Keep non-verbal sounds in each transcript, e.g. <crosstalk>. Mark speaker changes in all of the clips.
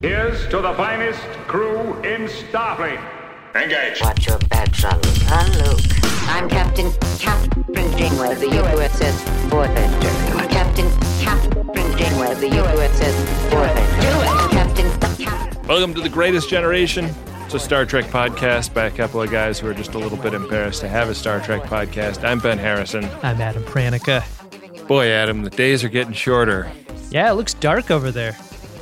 Speaker 1: Here's to the finest crew in Starfleet. Engage.
Speaker 2: Watch your back, son.
Speaker 3: I'm Luke.
Speaker 2: I'm Captain Captain Janeway of the USS Voyager. Captain Captain Janeway of the USS Voyager. Captain Captain.
Speaker 4: Welcome to the Greatest Generation. It's a Star Trek podcast by a couple of guys who are just a little bit embarrassed to have a Star Trek podcast. I'm Ben Harrison.
Speaker 5: I'm Adam Pranica.
Speaker 4: Boy, Adam, the days are getting shorter.
Speaker 5: Yeah, it looks dark over there.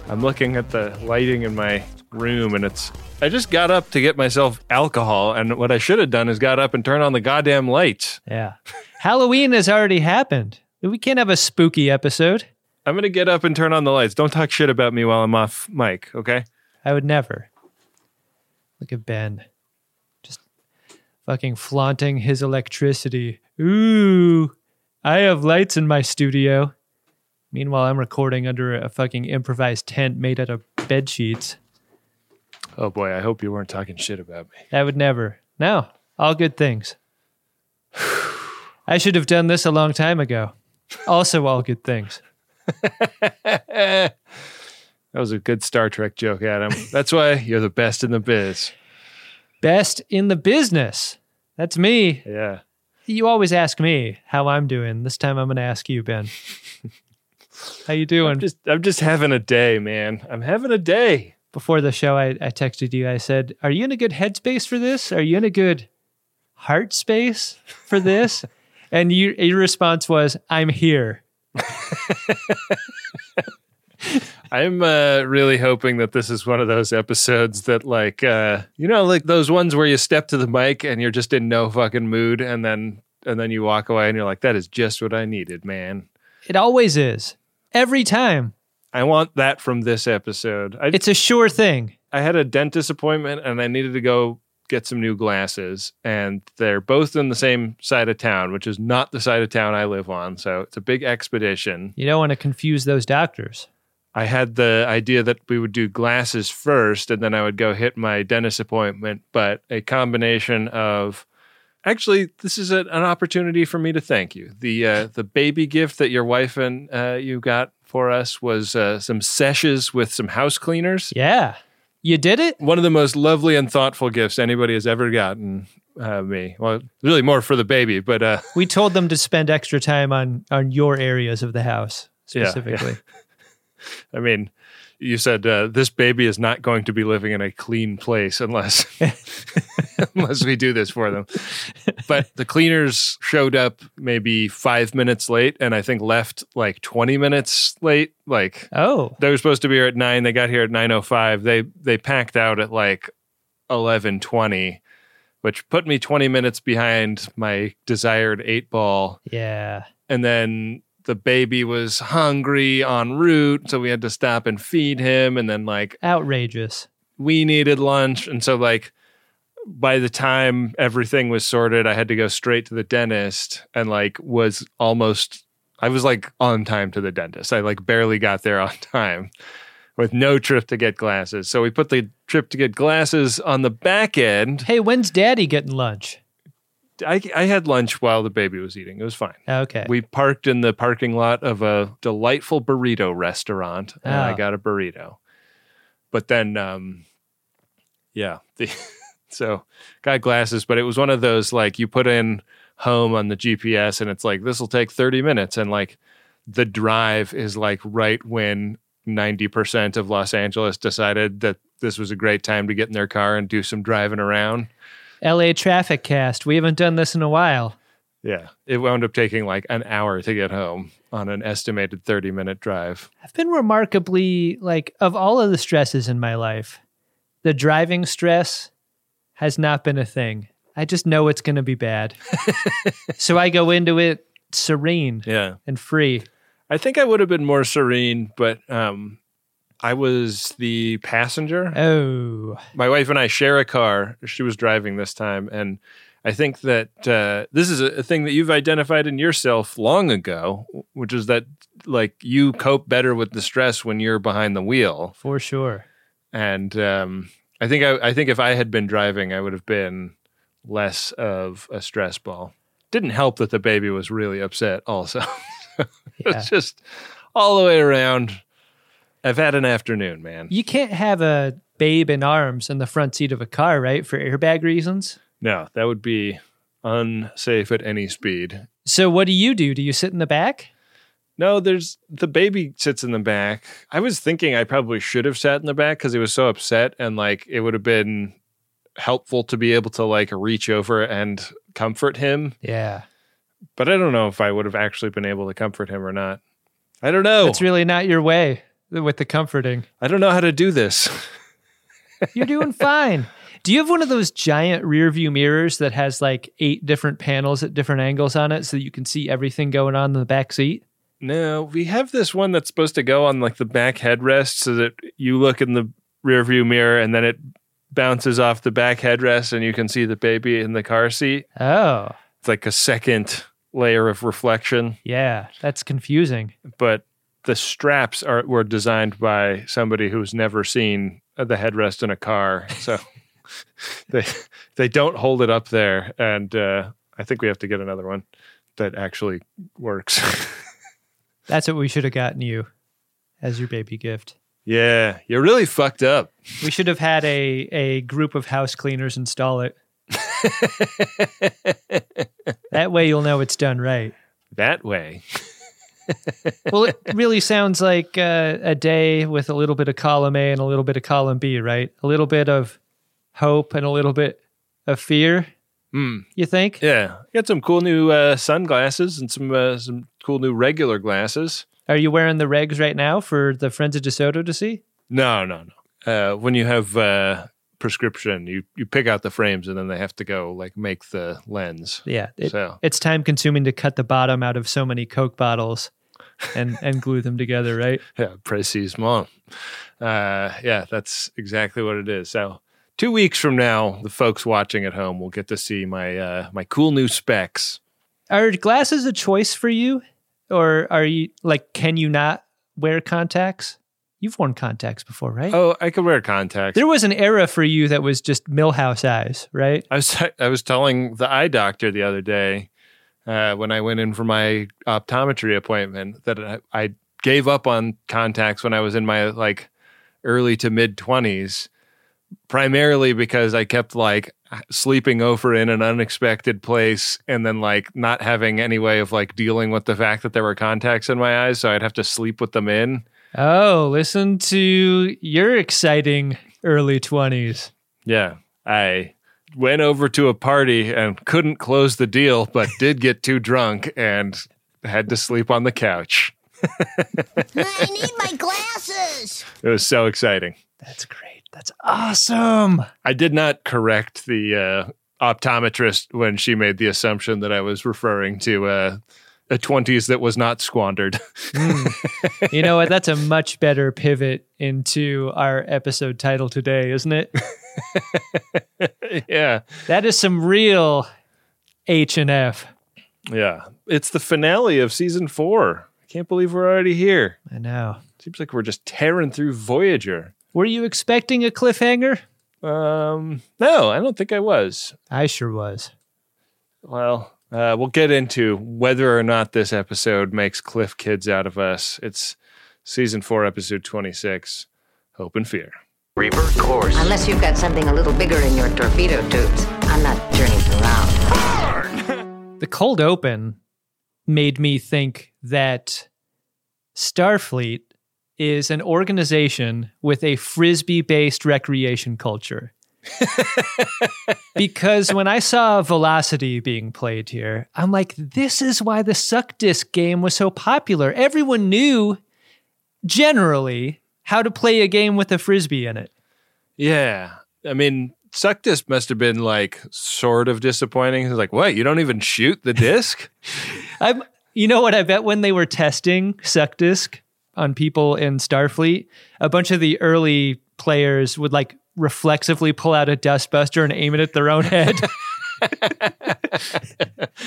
Speaker 4: I'm looking at the lighting in my room and it's I just got up to get myself alcohol and what I should have done is got up and turned on the goddamn lights.
Speaker 5: Yeah. Halloween has already happened. We can't have a spooky episode.
Speaker 4: I'm going to get up and turn on the lights. Don't talk shit about me while I'm off mic, okay?
Speaker 5: I would never. Look at Ben. Just fucking flaunting his electricity. Ooh. I have lights in my studio. Meanwhile, I'm recording under a fucking improvised tent made out of bed sheets.
Speaker 4: Oh boy, I hope you weren't talking shit about me.
Speaker 5: I would never. No, all good things. <sighs> I should have done this a long time ago. Also, all good things. <laughs>
Speaker 4: That was a good Star Trek joke, Adam. That's why you're the best in the biz.
Speaker 5: Best in the business. That's me.
Speaker 4: Yeah.
Speaker 5: You always ask me how I'm doing. This time I'm going to ask you, Ben. <laughs> How you doing?
Speaker 4: I'm just I'm just having a day, man. I'm having a day.
Speaker 5: Before the show, I, I texted you. I said, "Are you in a good headspace for this? Are you in a good heart space for this?" <laughs> and you, your response was, "I'm here." <laughs>
Speaker 4: I'm uh, really hoping that this is one of those episodes that, like, uh, you know, like those ones where you step to the mic and you're just in no fucking mood, and then and then you walk away and you're like, "That is just what I needed, man."
Speaker 5: It always is. Every time.
Speaker 4: I want that from this episode. I,
Speaker 5: It's a sure thing.
Speaker 4: I had a dentist appointment and I needed to go get some new glasses, and they're both in the same side of town, which is not the side of town I live on. So it's a big expedition.
Speaker 5: You don't want to confuse those doctors.
Speaker 4: I had the idea that we would do glasses first and then I would go hit my dentist appointment, but a combination of actually this is a, an opportunity for me to thank you. The uh, the baby gift that your wife and uh, you got for us was uh, some sessions with some house cleaners.
Speaker 5: Yeah. You did it?
Speaker 4: One of the most lovely and thoughtful gifts anybody has ever gotten uh, me. Well, really more for the baby, but uh,
Speaker 5: We told them to spend extra time on on your areas of the house
Speaker 4: Yeah, yeah. <laughs> I mean, you said uh, this baby is not going to be living in a clean place unless <laughs> <laughs> unless we do this for them. But the cleaners showed up maybe five minutes late, and I think left like twenty minutes late. Like
Speaker 5: oh,
Speaker 4: they were supposed to be here at nine, they got here at nine oh five. They they packed out at like eleven twenty, which put me twenty minutes behind my desired eight ball
Speaker 5: yeah.
Speaker 4: and then the baby was hungry en route so we had to stop and feed him and then like
Speaker 5: Outrageous.
Speaker 4: we needed lunch and so like by the time everything was sorted i had to go straight to the dentist and like was almost i was like on time to the dentist i like barely got there on <laughs> time with no trip to get glasses so we put the trip to get glasses on the back end
Speaker 5: Hey, when's daddy getting lunch?
Speaker 4: I, I had lunch while the baby was eating it was fine
Speaker 5: Okay.
Speaker 4: We parked in the parking lot of a delightful burrito restaurant, and I
Speaker 5: Oh.
Speaker 4: got a burrito. But then, um, yeah, <laughs> the, so got glasses, but it was one of those like you put in home on the GPS, and it's like this will take thirty minutes, and like the drive is like right when ninety percent of Los Angeles decided that this was a great time to get in their car and do some driving around.
Speaker 5: LA traffic cast. We haven't done this in a while.
Speaker 4: Yeah, it wound up taking like an hour to get home on an estimated 30 minute drive.
Speaker 5: I've been remarkably like of all of the stresses in my life, the driving stress has not been a thing. I just know it's going to be bad. <laughs> so I go into it serene
Speaker 4: Yeah.
Speaker 5: and free.
Speaker 4: I think I would have been more serene, but um, I was the passenger.
Speaker 5: Oh,
Speaker 4: My wife and I share a car. She was driving this time. And I think that uh, this is a, thing that you've identified in yourself long ago, which is that like you cope better with the stress when you're behind the wheel.
Speaker 5: for sure.
Speaker 4: And um, I think I, I think if I had been driving, I would have been less of a stress ball. Didn't help that the baby was really upset. Also, <laughs>
Speaker 5: Yeah.
Speaker 4: it's just all the way around. I've had an afternoon, man.
Speaker 5: You can't have a babe in arms in the front seat of a car, right? For airbag reasons.
Speaker 4: No, that would be unsafe at any speed.
Speaker 5: So what do you do? Do you sit in the back?
Speaker 4: No, there's the baby sits in the back. I was thinking I probably should have sat in the back because he was so upset and like it would have been helpful to be able to like reach over and comfort him.
Speaker 5: Yeah.
Speaker 4: But I don't know if I would have actually been able to comfort him or not. I don't know.
Speaker 5: That's really not your way with the comforting.
Speaker 4: I don't know how to do this. <laughs>
Speaker 5: You're doing fine. Do you have one of those giant rear view mirrors that has like eight different panels at different angles on it so that you can see everything going on in the back seat?
Speaker 4: No, we have this one that's supposed to go on like the back headrest so that you look in the rear view mirror and then it bounces off the back headrest and you can see the baby in the car seat.
Speaker 5: Oh,
Speaker 4: It's like a second layer of reflection,
Speaker 5: yeah. That's confusing.
Speaker 4: but the straps are were designed by somebody who's never seen the headrest in a car. So <laughs> they they don't hold it up there and uh, I think we have to get another one that actually works. <laughs>
Speaker 5: That's what we should have gotten you as your baby gift.
Speaker 4: yeah, you're really fucked up.
Speaker 5: We should have had a, a group of house cleaners install it. <laughs> that way you'll know it's done right.
Speaker 4: That way.
Speaker 5: Well, it really sounds like uh, a day with a little bit of column A and a little bit of column B, right? A little bit of hope and a little bit of fear.
Speaker 4: Hmm.
Speaker 5: You think?
Speaker 4: Yeah, got some cool new uh, sunglasses and some uh, some cool new regular glasses.
Speaker 5: Are you wearing the regs right now for the Friends of DeSoto to see?
Speaker 4: No, no, no. Uh, when you have uh, prescription, you you pick out the frames and then they have to go like make the lens.
Speaker 5: Yeah, it,
Speaker 4: So.
Speaker 5: it's time consuming to cut the bottom out of so many Coke bottles and and glue them together, right? <laughs>
Speaker 4: Yeah, precisement. Uh, yeah, that's exactly what it is. So two weeks from now, the folks watching at home will get to see my uh, my cool new specs.
Speaker 5: Are glasses a choice for you, or are you like, can you not wear contacts? You've worn contacts before, right?
Speaker 4: Oh, I could wear contacts.
Speaker 5: There was an era for you that was just Milhouse eyes, right?
Speaker 4: I was <laughs> I was telling the eye doctor the other day uh, when I went in for my optometry appointment that I, I gave up on contacts when I was in my like early to mid twenties, primarily because I kept like sleeping over in an unexpected place and then like not having any way of like dealing with the fact that there were contacts in my eyes, so I'd have to sleep with them in.
Speaker 5: Oh, listen to your exciting early 20s.
Speaker 4: Yeah, I went over to a party and couldn't close the deal, but <laughs> did get too drunk and had to sleep on the couch. <laughs>
Speaker 3: I need my glasses.
Speaker 4: It was so exciting.
Speaker 5: That's great. That's awesome.
Speaker 4: I did not correct the uh, optometrist when she made the assumption that I was referring to uh, a 20s that was not squandered. <laughs>
Speaker 5: You know what? That's a much better pivot into our episode title today, isn't it?
Speaker 4: yeah.
Speaker 5: That is some real H and F.
Speaker 4: Yeah. It's the finale of season four. I can't believe we're already here.
Speaker 5: I know.
Speaker 4: Seems like we're just tearing through Voyager.
Speaker 5: Were you expecting a cliffhanger?
Speaker 4: Um, no, I don't think I was.
Speaker 5: I sure was.
Speaker 4: Well, uh, we'll get into whether or not this episode makes Cliff Kids out of us. It's season four, episode 26 Hope and Fear.
Speaker 2: Reverse course. Unless you've got something a little bigger in your torpedo tubes. I'm not turning around. <laughs>
Speaker 5: The cold open made me think that Starfleet is an organization with a frisbee based recreation culture. <laughs> because when I saw Velocity being played here, I'm like, this is why the Suck Disc game was so popular. Everyone knew generally how to play a game with a frisbee in it.
Speaker 4: Yeah. I mean, Suck Disc must have been like sort of disappointing. It's like, what? You don't even shoot the disc? <laughs>
Speaker 5: I'm, you know what? I bet when they were testing Suck Disc on people in Starfleet, a bunch of the early players would like reflexively pull out a dustbuster and aim it at their own head. <laughs>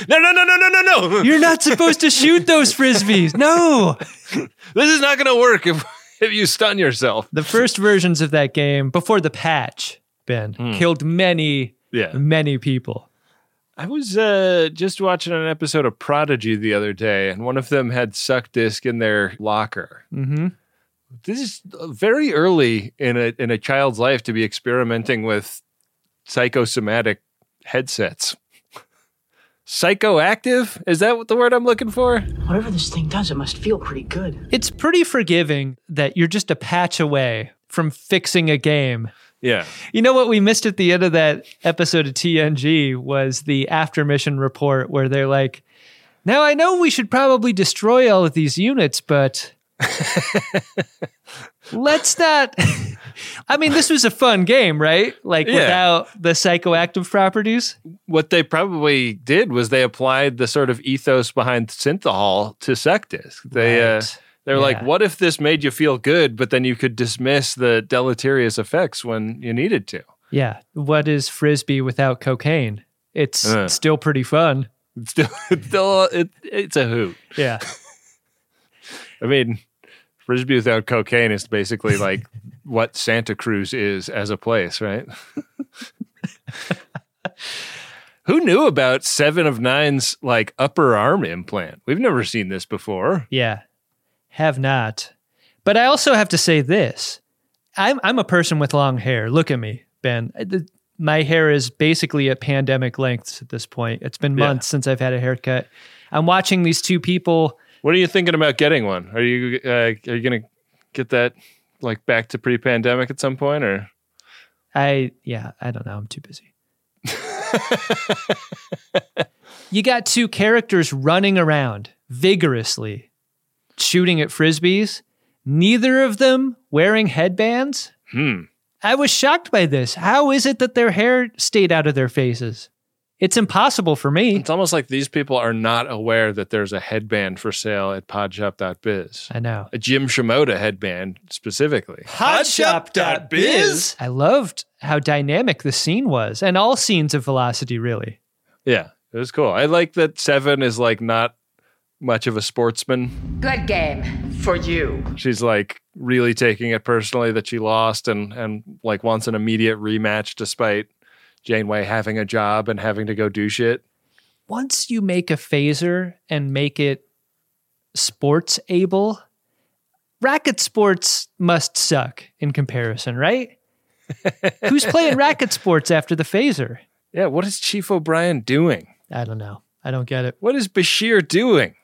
Speaker 4: no, no, no, no, no, no, no.
Speaker 5: You're not supposed to shoot those frisbees. No.
Speaker 4: This is not going to work if, if you stun yourself.
Speaker 5: The first versions of that game before the patch, Ben, killed many,
Speaker 4: Yeah.
Speaker 5: many people.
Speaker 4: I was uh, just watching an episode of Prodigy the other day, and one of them had Suck Disc in their locker.
Speaker 5: hmm
Speaker 4: This is uh, very early in a in a child's life to be experimenting with psychosomatic headsets. Psychoactive? Is that what the word I'm looking for?
Speaker 6: Whatever this thing does, it must feel pretty good.
Speaker 5: It's pretty forgiving that you're just a patch away from fixing a game.
Speaker 4: Yeah.
Speaker 5: You know what we missed at the end of that episode of TNG was the after mission report where they're like, now I know we should probably destroy all of these units, but let's not. I mean, this was a fun game, right? Like
Speaker 4: Yeah.
Speaker 5: without the psychoactive properties.
Speaker 4: What they probably did was they applied the sort of ethos behind Synthehol to Sectus. They uh, they're like, what if this made you feel good, but then you could dismiss the deleterious effects when you needed to?
Speaker 5: Yeah. What is frisbee without cocaine? It's
Speaker 4: Uh.
Speaker 5: still pretty fun.
Speaker 4: It's still, <laughs> it's still it, it's a hoot.
Speaker 5: Yeah. <laughs>
Speaker 4: I mean, Frisbee without cocaine is basically like <laughs> what Santa Cruz is as a place, right? <laughs> Who knew about Seven of Nine's like upper arm implant? We've never seen this before.
Speaker 5: Yeah. Have not. But I also have to say this. I'm I'm a person with long hair. Look at me, Ben. The- My hair is basically at pandemic lengths at this point. It's been
Speaker 4: Yeah.
Speaker 5: months since I've had a haircut. I'm watching these two people.
Speaker 4: What are you thinking about getting one? Are you uh, are you gonna get that like back to pre-pandemic at some point, or
Speaker 5: I yeah, I don't know. I'm too busy. <laughs> you got two characters running around vigorously, shooting at frisbees. Neither of them wearing headbands.
Speaker 4: hmm?
Speaker 5: I was shocked by this. How is it that their hair stayed out of their faces? It's impossible for me.
Speaker 4: It's almost like these people are not aware that there's a headband for sale at podshop.biz.
Speaker 5: I know.
Speaker 4: A Jim Shimoda headband specifically.
Speaker 5: Hotshop.biz. I loved how dynamic the scene was, and all scenes of Velocity, really.
Speaker 4: Yeah, it was cool. I like that Seven is like not much of a sportsman.
Speaker 2: Good game.
Speaker 6: For you.
Speaker 4: She's like really taking it personally that she lost and and like wants an immediate rematch despite Janeway having a job and having to go do shit.
Speaker 5: Once you make a phaser and make it sports able, racket sports must suck in comparison, right? <laughs> Who's playing racket sports after the phaser?
Speaker 4: Yeah, what is Chief O'Brien doing?
Speaker 5: I don't know. I don't get it.
Speaker 4: What is Bashir doing?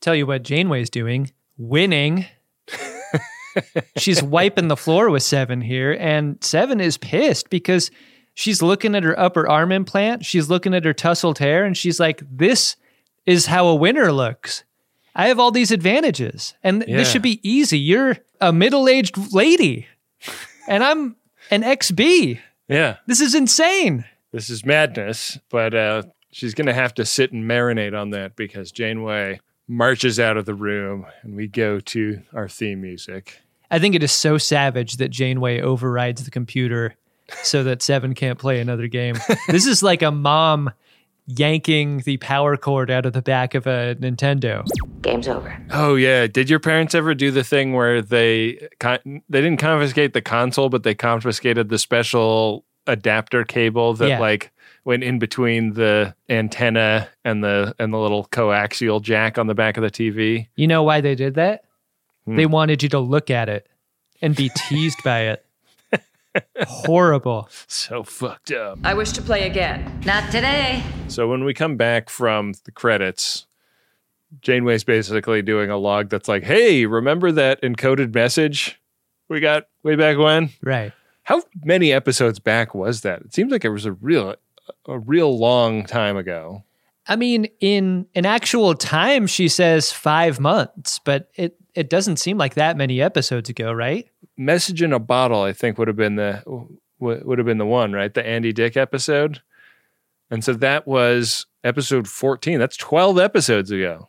Speaker 5: Tell you what Janeway's doing winning. she's wiping the floor with Seven here, and Seven is pissed because she's looking at her upper arm implant. She's looking at her tousled hair, and she's like, This is how a winner looks. I have all these advantages, and
Speaker 4: Yeah.
Speaker 5: this should be easy. You're a middle aged lady, and I'm an XB.
Speaker 4: Yeah,
Speaker 5: This is insane.
Speaker 4: this is madness, but uh, she's going to have to sit and marinate on that because Janeway marches out of the room and we go to our theme music.
Speaker 5: I think it is so savage that Janeway overrides the computer so that Seven can't play another game. this is like a mom yanking the power cord out of the back of a Nintendo.
Speaker 2: Game's over.
Speaker 4: Oh yeah, did your parents ever do the thing where they con- they didn't confiscate the console, but they confiscated the special adapter cable that
Speaker 5: Yeah.
Speaker 4: like went in between the antenna and the and the little coaxial jack on the back of the TV?
Speaker 5: You know why they did that?
Speaker 4: Hmm.
Speaker 5: They wanted you to look at it and be <laughs> teased by it. Horrible. <laughs>
Speaker 4: So fucked up.
Speaker 6: I wish to play again.
Speaker 2: Not today.
Speaker 4: So when we come back from the credits, Janeway's basically doing a log that's like, "Hey, remember that encoded message we got way back when?"
Speaker 5: Right.
Speaker 4: How many episodes back was that? It seems like it was a real a real long time ago.
Speaker 5: I mean, in in actual time, she says five months, but it it doesn't seem like that many episodes ago, right?
Speaker 4: Message in a bottle, I think, would have been the would would have been the one, right? The Andy Dick episode. And so that was episode 14. That's 12 episodes ago.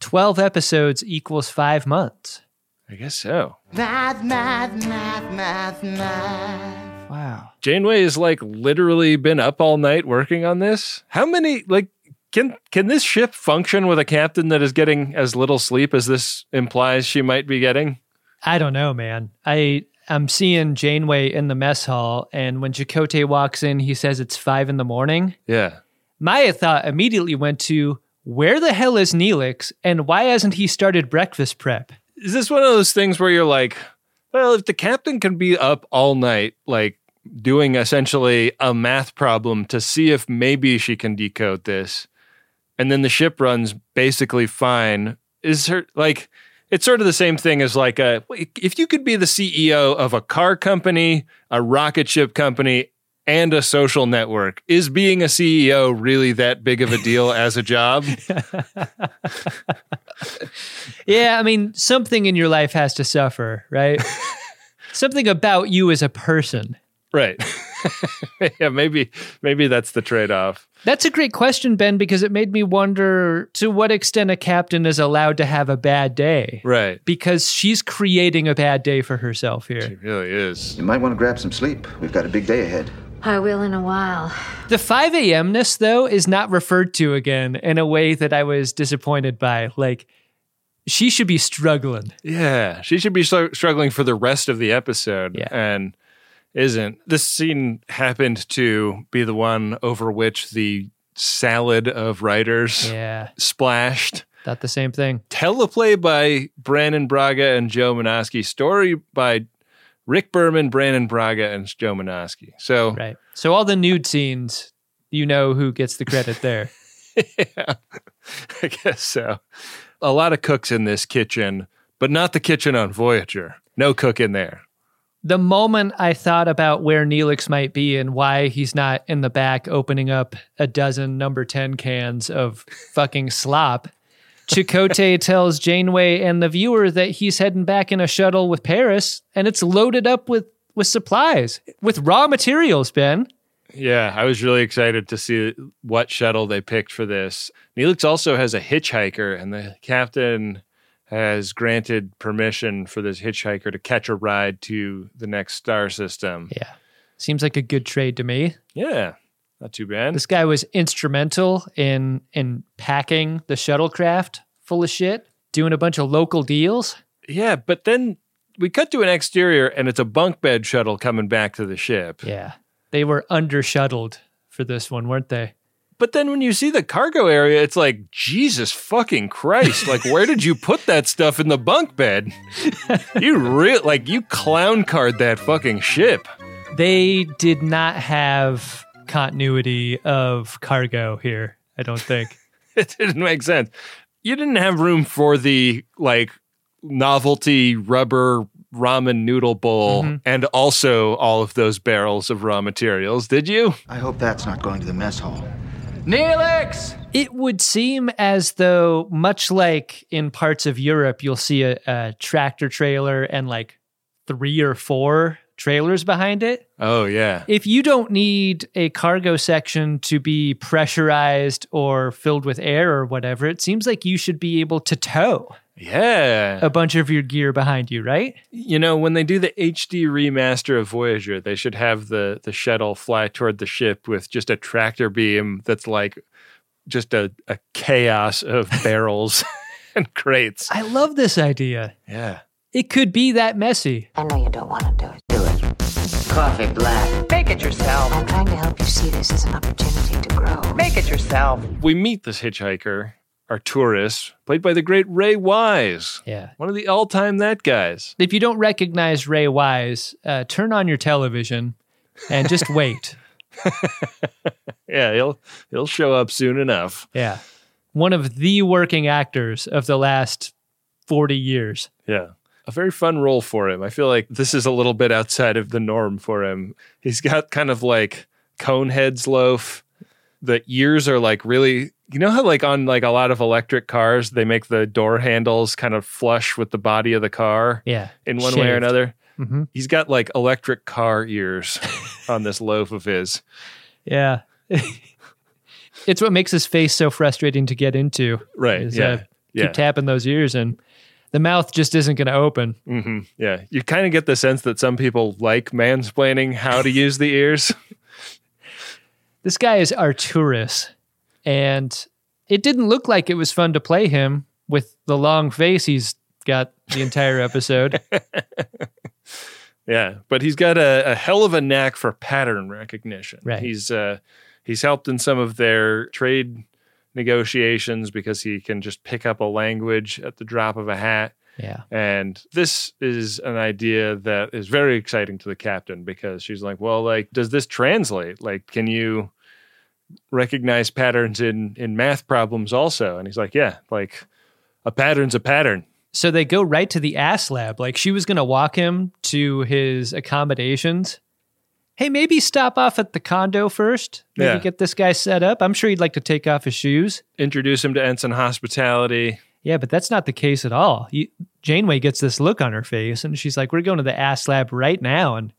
Speaker 5: 12 episodes equals five months.
Speaker 4: I guess so.
Speaker 3: Math, math, math, math, math.
Speaker 5: Wow.
Speaker 4: Janeway has like literally been up all night working on this. How many like can can this ship function with a captain that is getting as little sleep as this implies she might be getting?
Speaker 5: I don't know, man. I I'm seeing Janeway in the mess hall, and when Chakotay walks in, he says it's five in the morning.
Speaker 4: Yeah.
Speaker 5: My thought immediately went to where the hell is Neelix, and why hasn't he started breakfast prep?
Speaker 4: is this one of those things where you're like, well, if the captain can be up all night, like doing essentially a math problem to see if maybe she can decode this, and then the ship runs basically fine, is her like, it's sort of the same thing as like a, if you could be the CEO of a car company, a rocket ship company, and a social network, is being a CEO really that big of a deal <laughs> as a job? <laughs>
Speaker 5: Yeah, I mean, something in your life has to suffer, right? <laughs> something about you as a person.
Speaker 4: Right. <laughs> yeah, maybe maybe that's the trade-off.
Speaker 5: That's a great question, Ben, because it made me wonder to what extent a captain is allowed to have a bad day.
Speaker 4: Right.
Speaker 5: Because she's creating a bad day for herself here.
Speaker 4: It really is.
Speaker 7: You might want to grab some sleep. We've got a big day ahead.
Speaker 2: I will in a while.
Speaker 5: The 5 a.m.ness, though, is not referred to again in a way that I was disappointed by. Like, she should be struggling.
Speaker 4: Yeah, she should be stru- struggling for the rest of the episode
Speaker 5: Yeah.
Speaker 4: and isn't. This scene happened to be the one over which the salad of writers
Speaker 5: Yeah,
Speaker 4: splashed.
Speaker 5: thought the same thing.
Speaker 4: Teleplay by Brannon Braga and Joe Menosky. Story by Rick Berman, Brannon Braga, and Joe Menosky. So
Speaker 5: Right. So, all the nude scenes, you know who gets the credit there. <laughs>
Speaker 4: yeah, I guess so. A lot of cooks in this kitchen, but not the kitchen on Voyager. No cook in there.
Speaker 5: The moment I thought about where Neelix might be and why he's not in the back opening up a dozen number 10 cans of fucking slop, Chakotay <laughs> tells Janeway and the viewer that he's heading back in a shuttle with Paris and it's loaded up with, with supplies, with raw materials, Ben.
Speaker 4: Yeah, I was really excited to see what shuttle they picked for this. Neelix also has a hitchhiker, and the captain has granted permission for this hitchhiker to catch a ride to the next star system.
Speaker 5: Yeah. Seems like a good trade to me.
Speaker 4: Yeah, not too bad.
Speaker 5: This guy was instrumental in in packing the shuttlecraft full of shit, doing a bunch of local deals.
Speaker 4: Yeah, but then we cut to an exterior, and it's a bunk bed shuttle coming back to the ship.
Speaker 5: Yeah. They were under shuttled for this one, weren't they?
Speaker 4: But then when you see the cargo area, it's like, Jesus fucking Christ. Like, where did you put that stuff in the bunk bed? <laughs> You real like you clown card that fucking ship.
Speaker 5: They did not have continuity of cargo here, I don't think. <laughs>
Speaker 4: It didn't make sense. You didn't have room for the like novelty rubber ramen noodle bowl mm-hmm. and also all of those barrels of raw materials, did you?
Speaker 7: I hope that's not going to the mess hall.
Speaker 3: Neelix!
Speaker 5: it would seem as though, much like in parts of Europe, you'll see a, a tractor trailer and like three or four trailers behind it.
Speaker 4: Oh yeah.
Speaker 5: If you don't need a cargo section to be pressurized or filled with air or whatever, it seems like you should be able to tow
Speaker 4: Yeah.
Speaker 5: a bunch of your gear behind you, right?
Speaker 4: You know, when they do the HD remaster of Voyager, they should have the the shuttle fly toward the ship with just a tractor beam that's like just a, a chaos of <laughs> barrels <laughs> and crates.
Speaker 5: I love this idea.
Speaker 4: Yeah.
Speaker 5: It could be that messy.
Speaker 2: I know you don't want to do it. Do it. Coffee black.
Speaker 6: Make it yourself.
Speaker 2: I'm trying to help you see this as an opportunity to grow.
Speaker 6: Make it yourself.
Speaker 4: We meet this hitchhiker, our tourist, played by the great Ray Wise,
Speaker 5: Yeah.
Speaker 4: one of the all-time that guys.
Speaker 5: If you don't recognize Ray Wise, uh, turn on your television and just <laughs> wait. <laughs>
Speaker 4: Yeah, he'll he'll show up soon enough.
Speaker 5: Yeah. One of the working actors of the last 40 years.
Speaker 4: Yeah. A very fun role for him. I feel like this is a little bit outside of the norm for him. He's got kind of like Conehead's loaf. The ears are like really you know how like on like a lot of electric cars they make the door handles kind of flush with the body of the car
Speaker 5: Yeah.
Speaker 4: in one way or
Speaker 5: Shaved.
Speaker 4: another.
Speaker 5: Mhm.
Speaker 4: He's got like electric car ears <laughs> on this loaf of his.
Speaker 5: Yeah. <laughs> it's what makes his face so frustrating to get into.
Speaker 4: Right.
Speaker 5: is,
Speaker 4: yeah.
Speaker 5: uh, keep
Speaker 4: yeah.
Speaker 5: tapping those ears and the mouth just isn't going to open.
Speaker 4: hmm Yeah. You kind of get the sense that some people like mansplaining how to use the ears. <laughs>
Speaker 5: This guy is Arturis, and it didn't look like it was fun to play him with the long face he's got the entire <laughs> episode.
Speaker 4: Yeah, but he's got a, a hell of a knack for pattern recognition.
Speaker 5: Right.
Speaker 4: He's uh, he's helped in some of their trade negotiations because he can just pick up a language at the drop of a hat.
Speaker 5: Yeah.
Speaker 4: And this is an idea that is very exciting to the captain because she's like, well, like, does this translate? Like, can you recognize patterns in in math problems also? And he's like, yeah, like a pattern's a pattern.
Speaker 5: So they go right to the ass lab. Like she was going to walk him to his accommodations. Hey, maybe stop off at the condo first. Maybe
Speaker 4: Yeah.
Speaker 5: get this guy set up. I'm sure he'd like to take off his shoes.
Speaker 4: Introduce him to Ensign Hospitality.
Speaker 5: Yeah, but that's not the case at all. You, Janeway gets this look on her face and she's like, We're going to the ass lab right now. And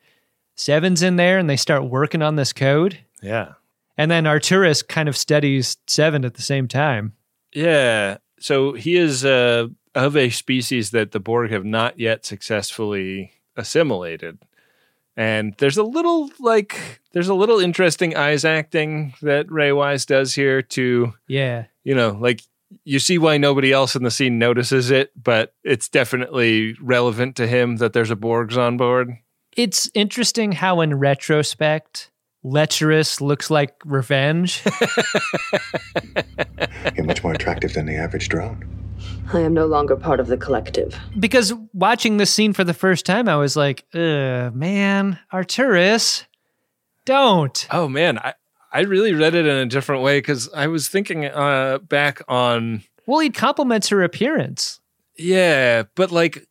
Speaker 5: Seven's in there and they start working on this code.
Speaker 4: Yeah.
Speaker 5: And then Arturis kind of studies Seven at the same time.
Speaker 4: Yeah. So he is uh, of a species that the Borg have not yet successfully assimilated. And there's a little like there's a little interesting eyes acting that Ray Wise does here to
Speaker 5: Yeah.
Speaker 4: you know like you see why nobody else in the scene notices it, but it's definitely relevant to him that there's a Borgs on board.
Speaker 5: It's interesting how, in retrospect, lecherous looks like revenge. <laughs> <laughs>
Speaker 8: You're much more attractive than the average drone.
Speaker 6: I am no longer part of the collective.
Speaker 5: because watching this scene for the first time, I was like, Ugh, man, Arturis, don't.
Speaker 4: Oh man, I I really read it in a different way because I was thinking uh, back on
Speaker 5: Well, he compliments her appearance.
Speaker 4: Yeah, but like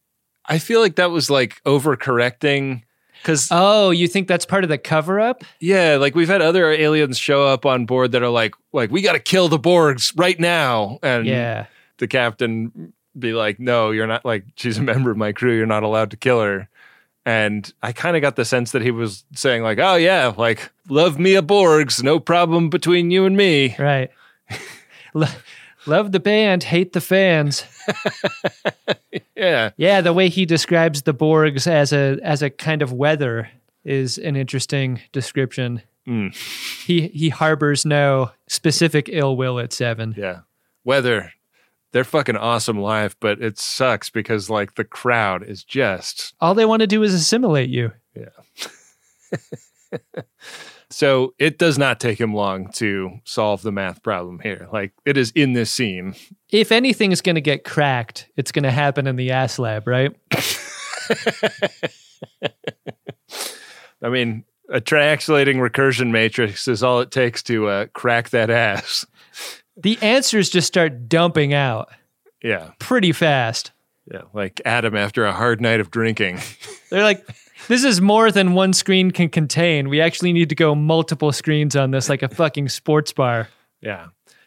Speaker 4: I feel like that was like overcorrecting cuz
Speaker 5: Oh, you think that's part of the cover up?
Speaker 4: yeah, like we've had other aliens show up on board that are like like we got to kill the Borgs right now and
Speaker 5: Yeah.
Speaker 4: the captain be like no, you're not like she's a member of my crew, you're not allowed to kill her. And I kind of got the sense that he was saying like, "Oh yeah, like love me a Borgs, no problem between you and me."
Speaker 5: Right. Lo- Love the band, hate the fans. <laughs>
Speaker 4: Yeah.
Speaker 5: Yeah, the way he describes the Borgs as a as a kind of weather is an interesting description.
Speaker 4: Mm.
Speaker 5: He he harbors no specific ill will at seven.
Speaker 4: Yeah. Weather, they're fucking awesome live, but it sucks because like the crowd is just
Speaker 5: All they want to do is assimilate you. Yeah. <laughs>
Speaker 4: so it does not take him long to solve the math problem here. Like it is in this scene.
Speaker 5: If anything is going to get cracked, it's going to happen in the ass lab, right? <laughs>
Speaker 4: I mean, a triaxulating recursion matrix is all it takes to uh, crack that ass.
Speaker 5: The answers just start dumping out
Speaker 4: Yeah.
Speaker 5: pretty fast.
Speaker 4: Yeah. Like Adam after a hard night of drinking. <laughs>
Speaker 5: They're like, this is more than one screen can contain. We actually need to go multiple screens on this, like a fucking sports bar.
Speaker 4: Yeah.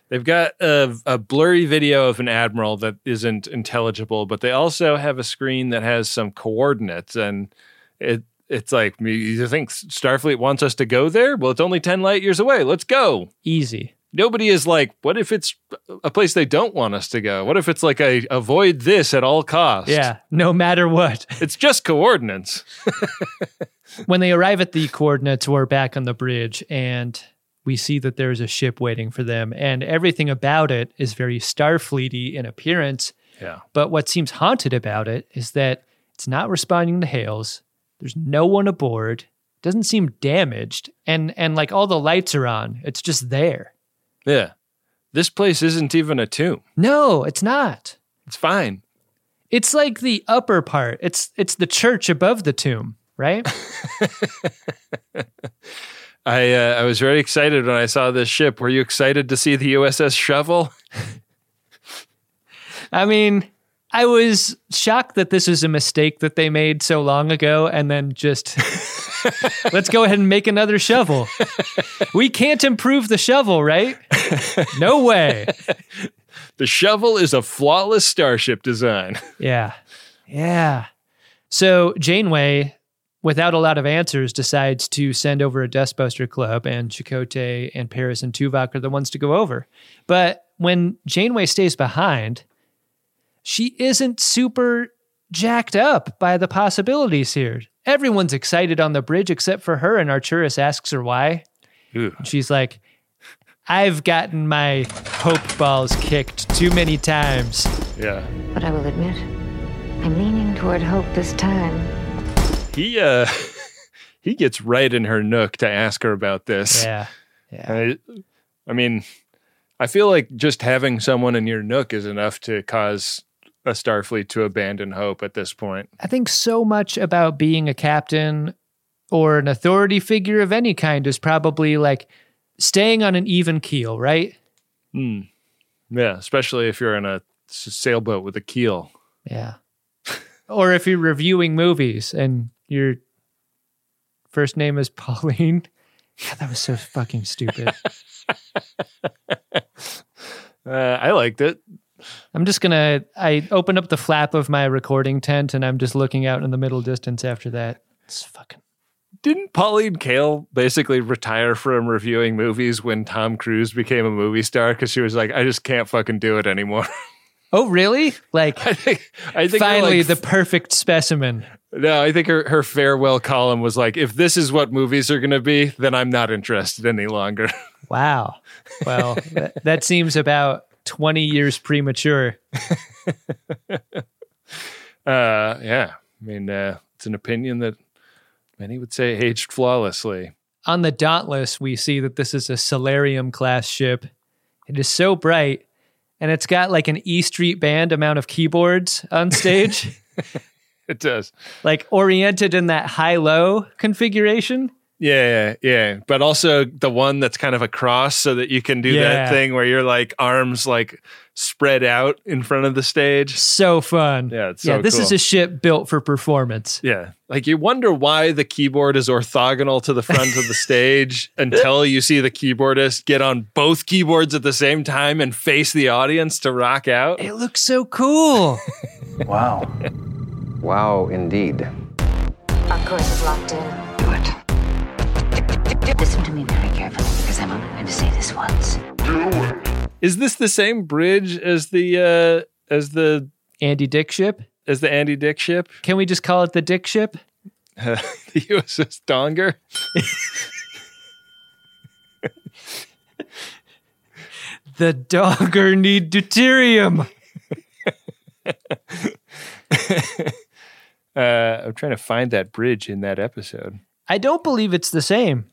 Speaker 4: They've got a, a blurry video of an admiral that isn't intelligible, but they also have a screen that has some coordinates. And it it's like, you think Starfleet wants us to go there? Well, it's only 10 light years away. Let's go.
Speaker 5: Easy.
Speaker 4: Nobody is like, what if it's a place they don't want us to go? What if it's like a avoid this at all costs?
Speaker 5: Yeah, no matter what. <laughs>
Speaker 4: It's just coordinates. <laughs>
Speaker 5: when they arrive at the coordinates, we're back on the bridge and we see that there's a ship waiting for them. And everything about it is very Starfleety in appearance.
Speaker 4: Yeah.
Speaker 5: But what seems haunted about it is that it's not responding to hails. There's no one aboard. Doesn't seem damaged. And and like all the lights are on. It's just there.
Speaker 4: Yeah. This place isn't even a tomb.
Speaker 5: No, it's not.
Speaker 4: It's fine.
Speaker 5: It's like the upper part. It's it's the church above the tomb, right? <laughs>
Speaker 4: I uh, I was very excited when I saw this ship. Were you excited to see the USS Shovel? <laughs>
Speaker 5: I mean, I was shocked that this was a mistake that they made so long ago and then just <laughs> let's go ahead and make another shovel. we can't improve the shovel, right? No way. <laughs>
Speaker 4: The shovel is a flawless starship design. <laughs>
Speaker 5: Yeah. Yeah. So Janeway, without a lot of answers, decides to send over a Dustbuster Club, and Chakotay and Paris and Tuvok are the ones to go over. But when Janeway stays behind, she isn't super jacked up by the possibilities here. Everyone's excited on the bridge except for her, and Arturis asks her why.
Speaker 4: Ooh.
Speaker 5: She's like, I've gotten my hope balls kicked too many times.
Speaker 4: Yeah.
Speaker 2: But I will admit, I'm leaning toward hope this time.
Speaker 4: He uh <laughs> he gets right in her nook to ask her about this.
Speaker 5: Yeah. Yeah.
Speaker 4: I, I mean, I feel like just having someone in your nook is enough to cause a Starfleet to abandon hope at this point.
Speaker 5: I think so much about being a captain or an authority figure of any kind is probably like staying on an even keel, right?
Speaker 4: Yeah, especially if you're in a sailboat with a keel.
Speaker 5: Yeah. <laughs> or if you're reviewing movies and your first name is Pauline. <laughs> God, that was so fucking stupid. <laughs>
Speaker 4: Uh, I liked it.
Speaker 5: I'm just gonna. I open up the flap of my recording tent and I'm just looking out in the middle distance after that. It's fucking.
Speaker 4: Didn't Pauline Kael basically retire from reviewing movies when Tom Cruise became a movie star because she was like, I just can't fucking do it anymore. <laughs>
Speaker 5: Oh, really? Like,
Speaker 4: I think I think
Speaker 5: finally,
Speaker 4: like,
Speaker 5: the perfect specimen.
Speaker 4: no, I think her, her farewell column was like, if this is what movies are going to be, then I'm not interested any longer. <laughs>
Speaker 5: Wow. Well, that, that seems about 20 years premature. <laughs>
Speaker 4: Uh, yeah, I mean, uh, it's an opinion that many would say aged flawlessly.
Speaker 5: On the Dauntless, we see that this is a Solarium class ship. It is so bright, and it's got like an E Street Band amount of keyboards on stage, <laughs>
Speaker 4: It does.
Speaker 5: like oriented in that high low configuration.
Speaker 4: Yeah, yeah, yeah. But also the one that's kind of a cross so that you can do
Speaker 5: Yeah.
Speaker 4: that thing where your like arms like spread out in front of the stage.
Speaker 5: So fun.
Speaker 4: Yeah, it's
Speaker 5: yeah,
Speaker 4: so
Speaker 5: this is a ship built for performance.
Speaker 4: Yeah. Like you wonder why the keyboard is orthogonal to the front of the stage <laughs> until you see the keyboardist get on both keyboards at the same time and face the audience to rock out.
Speaker 5: It looks so cool. <laughs>
Speaker 8: Wow.
Speaker 9: Wow, indeed.
Speaker 2: Our course is locked in. Good. Listen to me very carefully because I'm only going to say this once.
Speaker 4: Is this the same bridge as the uh as the
Speaker 5: Andy Dick ship.
Speaker 4: as the Andy Dick ship? <laughs>
Speaker 5: Can we just call it the Dick ship?
Speaker 4: the USS Donger?
Speaker 5: The Donger need deuterium.
Speaker 4: Uh, I'm trying to find that bridge in that episode.
Speaker 5: I don't believe it's the same.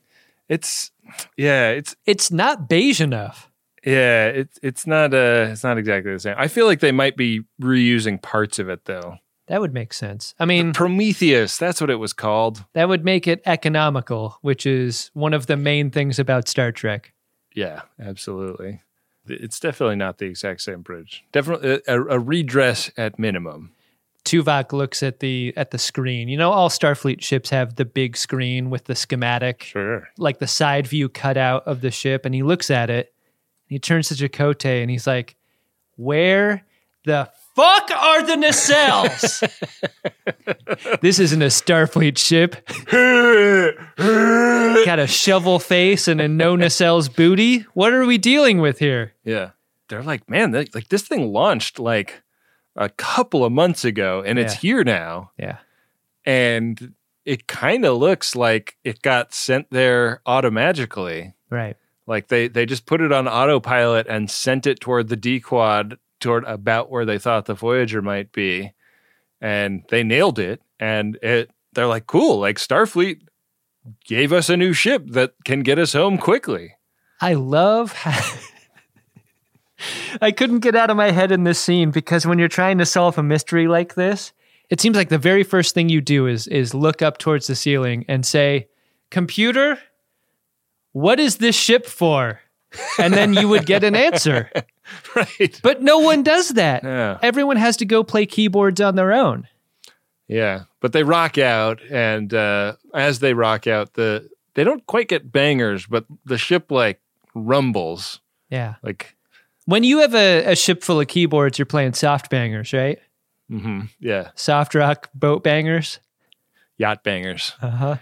Speaker 4: It's yeah, it's
Speaker 5: It's not beige enough.
Speaker 4: yeah, it's it's not uh it's not exactly the same. I feel like they might be reusing parts of it though.
Speaker 5: That would make sense. I mean,
Speaker 4: Prometheus, that's what it was called.
Speaker 5: that would make it economical, which is one of the main things about Star Trek.
Speaker 4: Yeah, absolutely. It's definitely not the exact same bridge. Definitely a, a redress at minimum.
Speaker 5: Tuvok looks at the at the screen. You know, all Starfleet ships have the big screen with the schematic,
Speaker 4: Sure.
Speaker 5: like the side view cutout of the ship, and he looks at it. And he turns to Chakotay and he's like, "Where the fuck are the nacelles? <laughs> this isn't a Starfleet ship. <laughs> Got a shovel face and a no nacelles booty. What are we dealing with here?"
Speaker 4: Yeah. They're like, man, they, like this thing launched like a couple of months ago and it's here now.
Speaker 5: Yeah.
Speaker 4: And it kind of looks like it got sent there automagically.
Speaker 5: Right.
Speaker 4: Like they they just put it on autopilot and sent it toward the D quad toward about where they thought the Voyager might be. And they nailed it. And it they're like, cool, like Starfleet gave us a new ship that can get us home quickly.
Speaker 5: I love how <laughs> I couldn't get out of my head in this scene because when you're trying to solve a mystery like this, it seems like the very first thing you do is is look up towards the ceiling and say, "Computer, what is this ship for?" And then you would get an answer. <laughs>
Speaker 4: Right.
Speaker 5: But no one does that.
Speaker 4: Yeah.
Speaker 5: Everyone has to go play keyboards on their own.
Speaker 4: Yeah, but they rock out, and uh, as they rock out, the they don't quite get bangers, but the ship like rumbles.
Speaker 5: Yeah.
Speaker 4: Like,
Speaker 5: When you have a, a ship full of keyboards, you're playing soft bangers, right?
Speaker 4: hmm yeah,
Speaker 5: Soft rock boat bangers.
Speaker 4: yacht bangers.
Speaker 5: Uh-huh.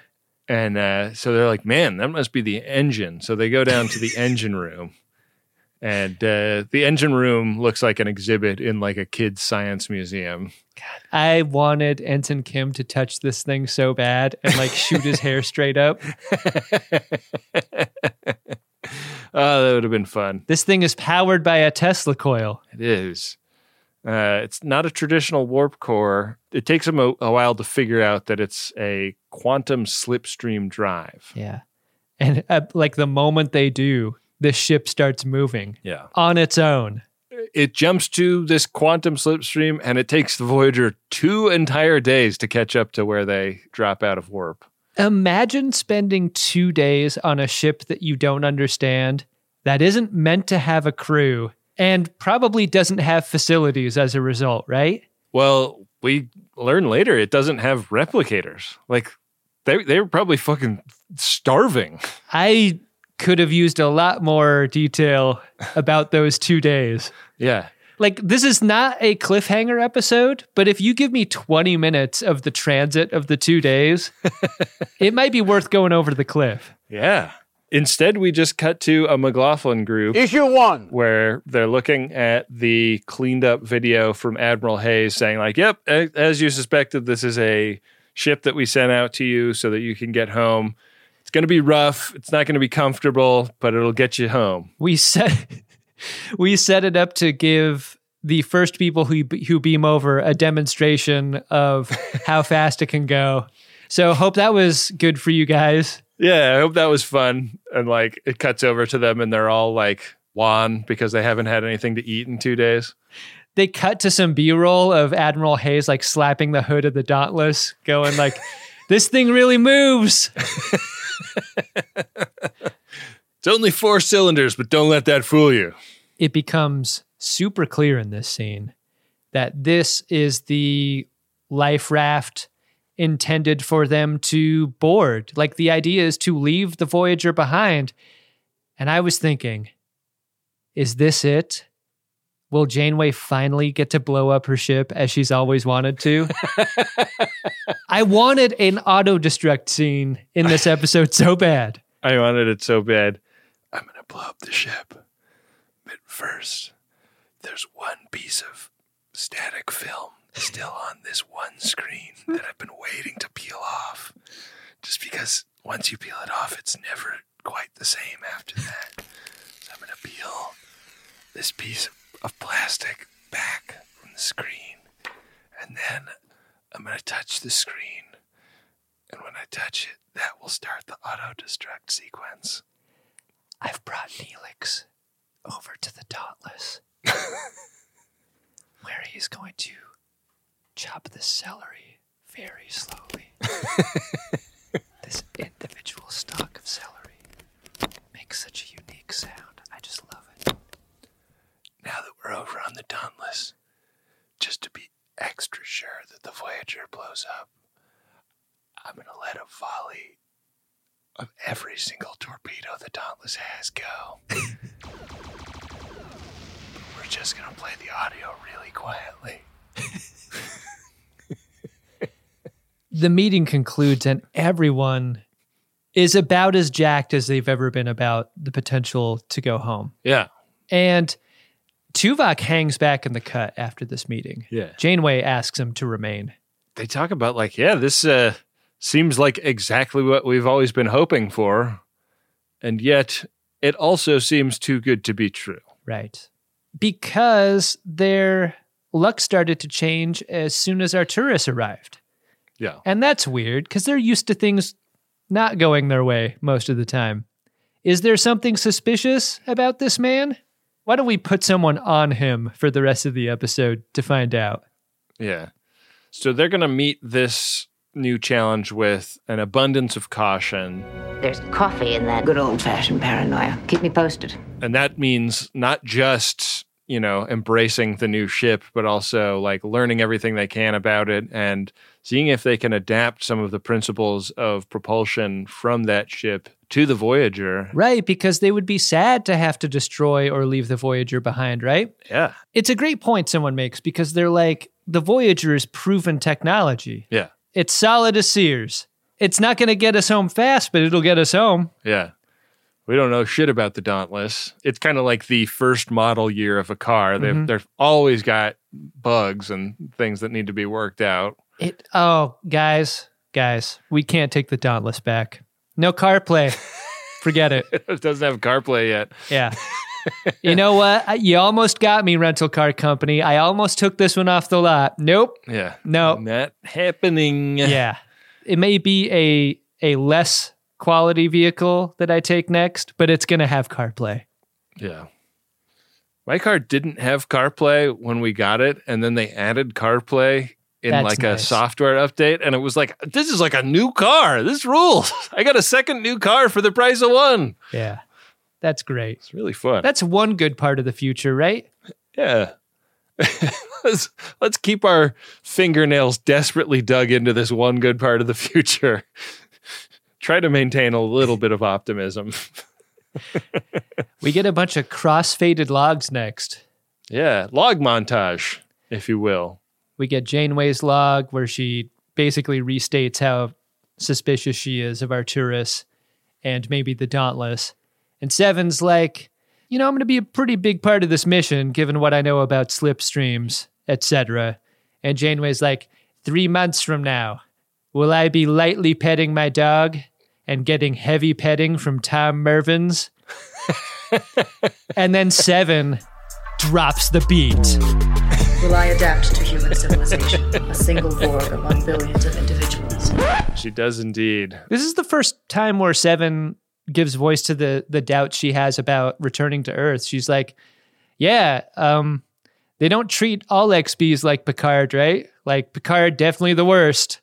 Speaker 4: And uh, so they're like, man, that must be the engine. So they go down to the <laughs> engine room, and uh, the engine room looks like an exhibit in like a kid's science museum.
Speaker 5: I wanted Ensign Kim to touch this thing so bad and like shoot his hair straight up. <laughs>
Speaker 4: Oh, that would have been fun.
Speaker 5: This thing is powered by a Tesla coil.
Speaker 4: It is. Uh, it's not a traditional warp core. It takes them a, a while to figure out that it's a quantum slipstream drive.
Speaker 5: Yeah. And uh, like the moment they do, the ship starts moving
Speaker 4: Yeah.
Speaker 5: on its own.
Speaker 4: it jumps to this quantum slipstream and it takes the Voyager two entire days to catch up to where they drop out of warp.
Speaker 5: Imagine spending two days on a ship that you don't understand, that isn't meant to have a crew, and probably doesn't have facilities as a result, right?
Speaker 4: Well, we learn later it doesn't have replicators. Like they they were probably fucking starving.
Speaker 5: I could have used a lot more detail about those two days.
Speaker 4: Yeah.
Speaker 5: Like, this is not a cliffhanger episode, but if you give me 20 minutes of the transit of the two days, <laughs> it might be worth going over the cliff.
Speaker 4: Yeah. Instead, we just cut to a McLaughlin group.
Speaker 10: Issue one.
Speaker 4: Where they're looking at the cleaned up video from Admiral Hayes saying, like, yep, as you suspected, this is a ship that we sent out to you so that you can get home. It's going to be rough. It's not going to be comfortable, but it'll get you home.
Speaker 5: We set <laughs> we set it up to give the first people who who beam over a demonstration of how <laughs> fast it can go. So hope that was good for you guys.
Speaker 4: Yeah, I hope that was fun. And like it cuts over to them and they're all like wan because they haven't had anything to eat in two days.
Speaker 5: They cut to some B-roll of Admiral Hayes like slapping the hood of the Dauntless, going like, <laughs> "This thing really moves."
Speaker 4: It's only four cylinders, but don't let that fool you.
Speaker 5: It becomes super clear in this scene that this is the life raft intended for them to board. Like the idea is to leave the Voyager behind. And I was thinking, is this it? Will Janeway finally get to blow up her ship as she's always wanted to? <laughs> I wanted an auto destruct scene in this episode so bad.
Speaker 4: I wanted it so bad. I'm going to blow up the ship. But first, there's one piece of static film still on this one screen <laughs> that I've been waiting to peel off. Just because once you peel it off, it's never quite the same after that. So I'm going to peel this piece of plastic back from the screen. And then I'm going to touch the screen. And when I touch it, that will start the auto destruct sequence.
Speaker 5: I've brought Neelix over to the Dauntless, <laughs> where he's going to chop the celery very slowly. <laughs> this individual stalk of celery makes such a unique sound. I just love it.
Speaker 4: Now that we're over on the Dauntless, just to be extra sure that the Voyager blows up, I'm going to let a volley of every single torpedo the Dauntless has go. <laughs> We're just going to play the audio really quietly. <laughs>
Speaker 5: the meeting concludes, and everyone is about as jacked as they've ever been about the potential to go home.
Speaker 4: Yeah.
Speaker 5: And Tuvok hangs back in the cut after this meeting.
Speaker 4: Yeah.
Speaker 5: Janeway asks him to remain.
Speaker 4: They talk about, like, yeah, this uh, seems like exactly what we've always been hoping for. And yet, it also seems too good to be true.
Speaker 5: Right. Because their luck started to change as soon as Arturis arrived.
Speaker 4: Yeah.
Speaker 5: And that's weird because they're used to things not going their way most of the time. Is there something suspicious about this man? Why don't we put someone on him for the rest of the episode to find out?
Speaker 4: Yeah. So they're going to meet this new challenge with an abundance of caution.
Speaker 2: There's coffee in that good old fashioned paranoia. Keep me posted.
Speaker 4: And that means not just, you know, embracing the new ship, but also like learning everything they can about it and seeing if they can adapt some of the principles of propulsion from that ship to the Voyager.
Speaker 5: Right, because they would be sad to have to destroy or leave the Voyager behind, right?
Speaker 4: Yeah.
Speaker 5: It's a great point someone makes because they're like, the Voyager is proven technology.
Speaker 4: Yeah.
Speaker 5: It's solid as Sears. It's not going to get us home fast, but it'll get us home.
Speaker 4: Yeah. We don't know shit about the Dauntless. It's kind of like the first model year of a car. They've,
Speaker 5: Mhm.
Speaker 4: they've always got bugs and things that need to be worked out.
Speaker 5: It oh, guys, guys, we can't take the Dauntless back. No CarPlay. <laughs> Forget it. <laughs>
Speaker 4: it doesn't have CarPlay yet.
Speaker 5: Yeah. <laughs> you know what? You almost got me, rental car company. I almost took this one off the lot. Nope.
Speaker 4: Yeah.
Speaker 5: No.
Speaker 4: Not happening.
Speaker 5: Yeah. It may be a a less quality vehicle that I take next, but it's going to have CarPlay.
Speaker 4: Yeah. My car didn't have CarPlay when we got it, and then they added CarPlay in
Speaker 5: That's
Speaker 4: like
Speaker 5: nice.
Speaker 4: a software update, and it was like, this is like a new car. This rules. <laughs> I got a second new car for the price of one.
Speaker 5: Yeah. That's great.
Speaker 4: It's really fun.
Speaker 5: That's one good part of the future, right?
Speaker 4: yeah. <laughs> let's let's keep our fingernails desperately dug into this one good part of the future. <laughs> Try to maintain a little bit of optimism. <laughs>
Speaker 5: We get a bunch of cross-faded logs next.
Speaker 4: Yeah, log montage, if you will.
Speaker 5: We get Janeway's log where she basically restates how suspicious she is of Arturis and maybe the Dauntless. And Seven's like, you know, I'm going to be a pretty big part of this mission given what I know about slipstreams, etc. And Janeway's like, three months from now, will I be lightly petting my dog and getting heavy petting from Tom Mervyn's? <laughs> and then Seven drops the beat.
Speaker 10: Will I adapt to human civilization? A single Borg among billions of individuals.
Speaker 4: She does indeed.
Speaker 5: This is the first time where Seven gives voice to the the doubt she has about returning to Earth. She's like, "Yeah, um, they don't treat all XBs like Picard, right? Like Picard, definitely the worst.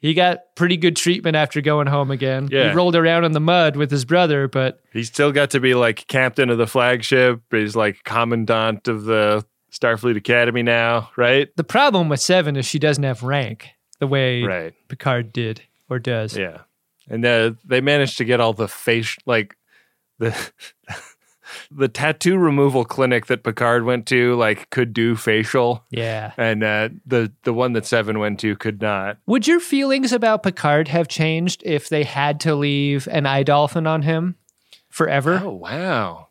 Speaker 5: He got pretty good treatment after going home again.
Speaker 4: Yeah.
Speaker 5: He rolled around in the mud with his brother, but
Speaker 4: He's still got to be like captain of the flagship. He's like commandant of the Starfleet Academy now, right?
Speaker 5: the problem with Seven is she doesn't have rank the way
Speaker 4: Right.
Speaker 5: Picard did or does.
Speaker 4: Yeah. And uh, they managed to get all the face, like the <laughs> the tattoo removal clinic that Picard went to, like could do facial,
Speaker 5: Yeah.
Speaker 4: and uh, the the one that Seven went to could not.
Speaker 5: Would your feelings about Picard have changed if they had to leave an eye dolphin on him forever?
Speaker 4: Oh wow,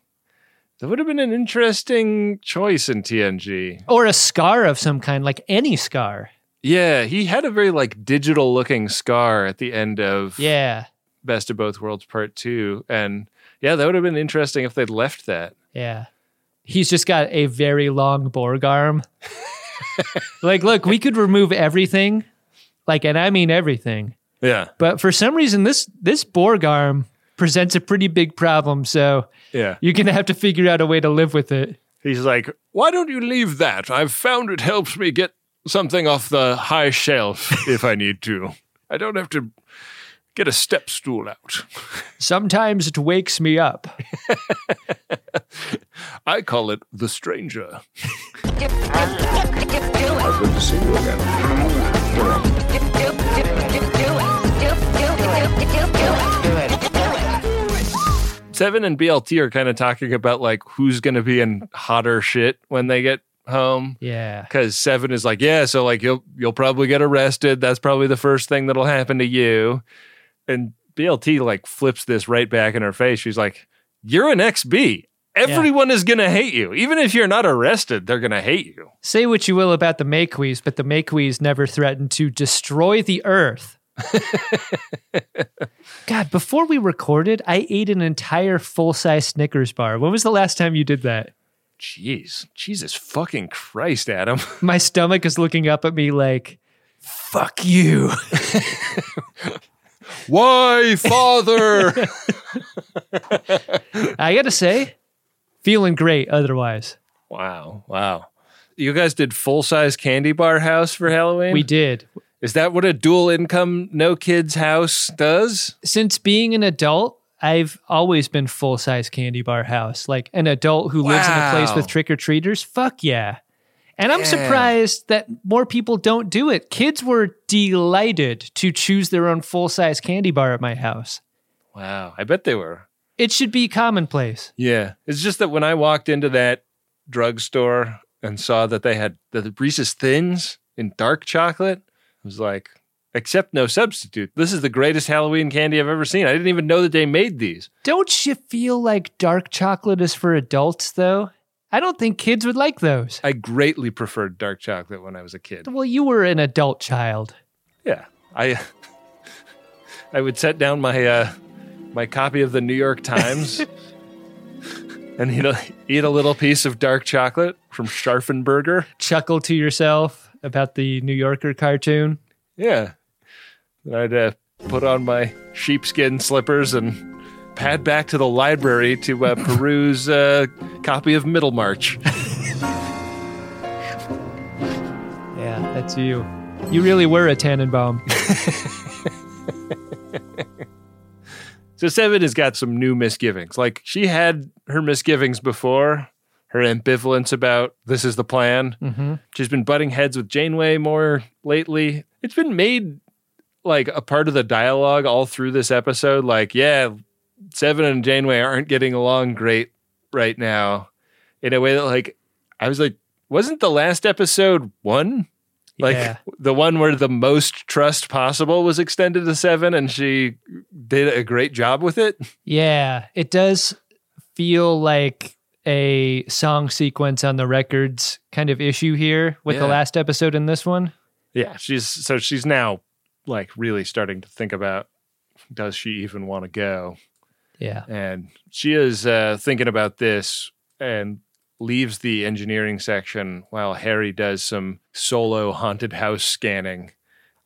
Speaker 4: that would have been an interesting choice in TNG.
Speaker 5: Or a scar of some kind, like any scar.
Speaker 4: Yeah, he had a very like digital looking scar at the end of
Speaker 5: Yeah.
Speaker 4: Best of Both Worlds Part Two, and yeah, that would have been interesting if they'd left that.
Speaker 5: Yeah. He's just got a very long Borg arm. <laughs> like, look, we could remove everything. Like, and I mean everything.
Speaker 4: Yeah,
Speaker 5: But for some reason, this this Borg arm presents a pretty big problem. So
Speaker 4: yeah.
Speaker 5: you're gonna have to figure out a way to live with it.
Speaker 4: He's like, why don't you leave that? I've found it helps me get something off the high shelf <laughs> if I need to. I don't have to get a step stool out.
Speaker 5: Sometimes it wakes me up. <laughs>
Speaker 4: I call it the stranger.
Speaker 8: Good to see you again.
Speaker 4: Seven and BLT are kind of talking about like who's going to be in hotter shit when they get home.
Speaker 5: Yeah.
Speaker 4: Because Seven is like, yeah, so like you'll you'll probably get arrested. That's probably the first thing that'll happen to you. And BLT like flips this right back in her face. She's like, "You're an XB. Everyone is gonna hate you. Even if you're not arrested, they're gonna hate you."
Speaker 5: Say what you will about the Maquis, but the Maquis never threatened to destroy the Earth. <laughs> God, before we recorded, I ate an entire full size Snickers bar. When was the last time you did that?
Speaker 4: Jeez, Jesus fucking Christ, Adam. <laughs>
Speaker 5: My stomach is looking up at me like, fuck you. <laughs>
Speaker 4: Why, father? <laughs>
Speaker 5: I gotta say, feeling great otherwise.
Speaker 4: wow, wow. You guys did full size candy bar house for Halloween.
Speaker 5: We did.
Speaker 4: Is that what a dual income no kids house does?
Speaker 5: Since being an adult, I've always been full size candy bar house. Like an adult who lives in a place with trick or treaters. Fuck yeah. And I'm
Speaker 4: Yeah.
Speaker 5: surprised that more people don't do it. Kids were delighted to choose their own full size candy bar at my house.
Speaker 4: Wow, I bet they were.
Speaker 5: It should be commonplace.
Speaker 4: Yeah. It's just that when I walked into that drugstore and saw that they had the Reese's Thins in dark chocolate, I was like, except no substitute. This is the greatest Halloween candy I've ever seen. I didn't even know that they made these.
Speaker 5: Don't you feel like dark chocolate is for adults, though? I don't think kids would like those.
Speaker 4: I greatly preferred dark chocolate when I was a kid.
Speaker 5: Well, you were an adult child.
Speaker 4: Yeah. I <laughs> I would set down my uh my copy of the New York Times <laughs> and eat a, eat a little piece of dark chocolate from Scharffen Berger.
Speaker 5: Chuckle to yourself about the New Yorker cartoon.
Speaker 4: Yeah. Then I'd uh, put on my sheepskin slippers and pad back to the library to uh, <laughs> peruse a copy of Middlemarch. <laughs>
Speaker 5: Yeah, that's you. You really were a Tenenbaum. <laughs>
Speaker 4: So Seven has got some new misgivings. Like she had her misgivings before, her ambivalence about this is the plan.
Speaker 5: Mm-hmm.
Speaker 4: She's been butting heads with Janeway more lately. It's been made like a part of the dialogue all through this episode. Like, yeah, Seven and Janeway aren't getting along great right now. In a way that, like, I was like, wasn't the last episode one? Like
Speaker 5: Yeah.
Speaker 4: the one where the most trust possible was extended to Seven, and she did a great job with it.
Speaker 5: Yeah, it does feel like a song sequence on the records kind of issue here with the last episode in this one.
Speaker 4: Yeah, she's so she's now like really starting to think about does she even want to go?
Speaker 5: Yeah.
Speaker 4: And she is uh, thinking about this and leaves the engineering section while Harry does some solo haunted house scanning.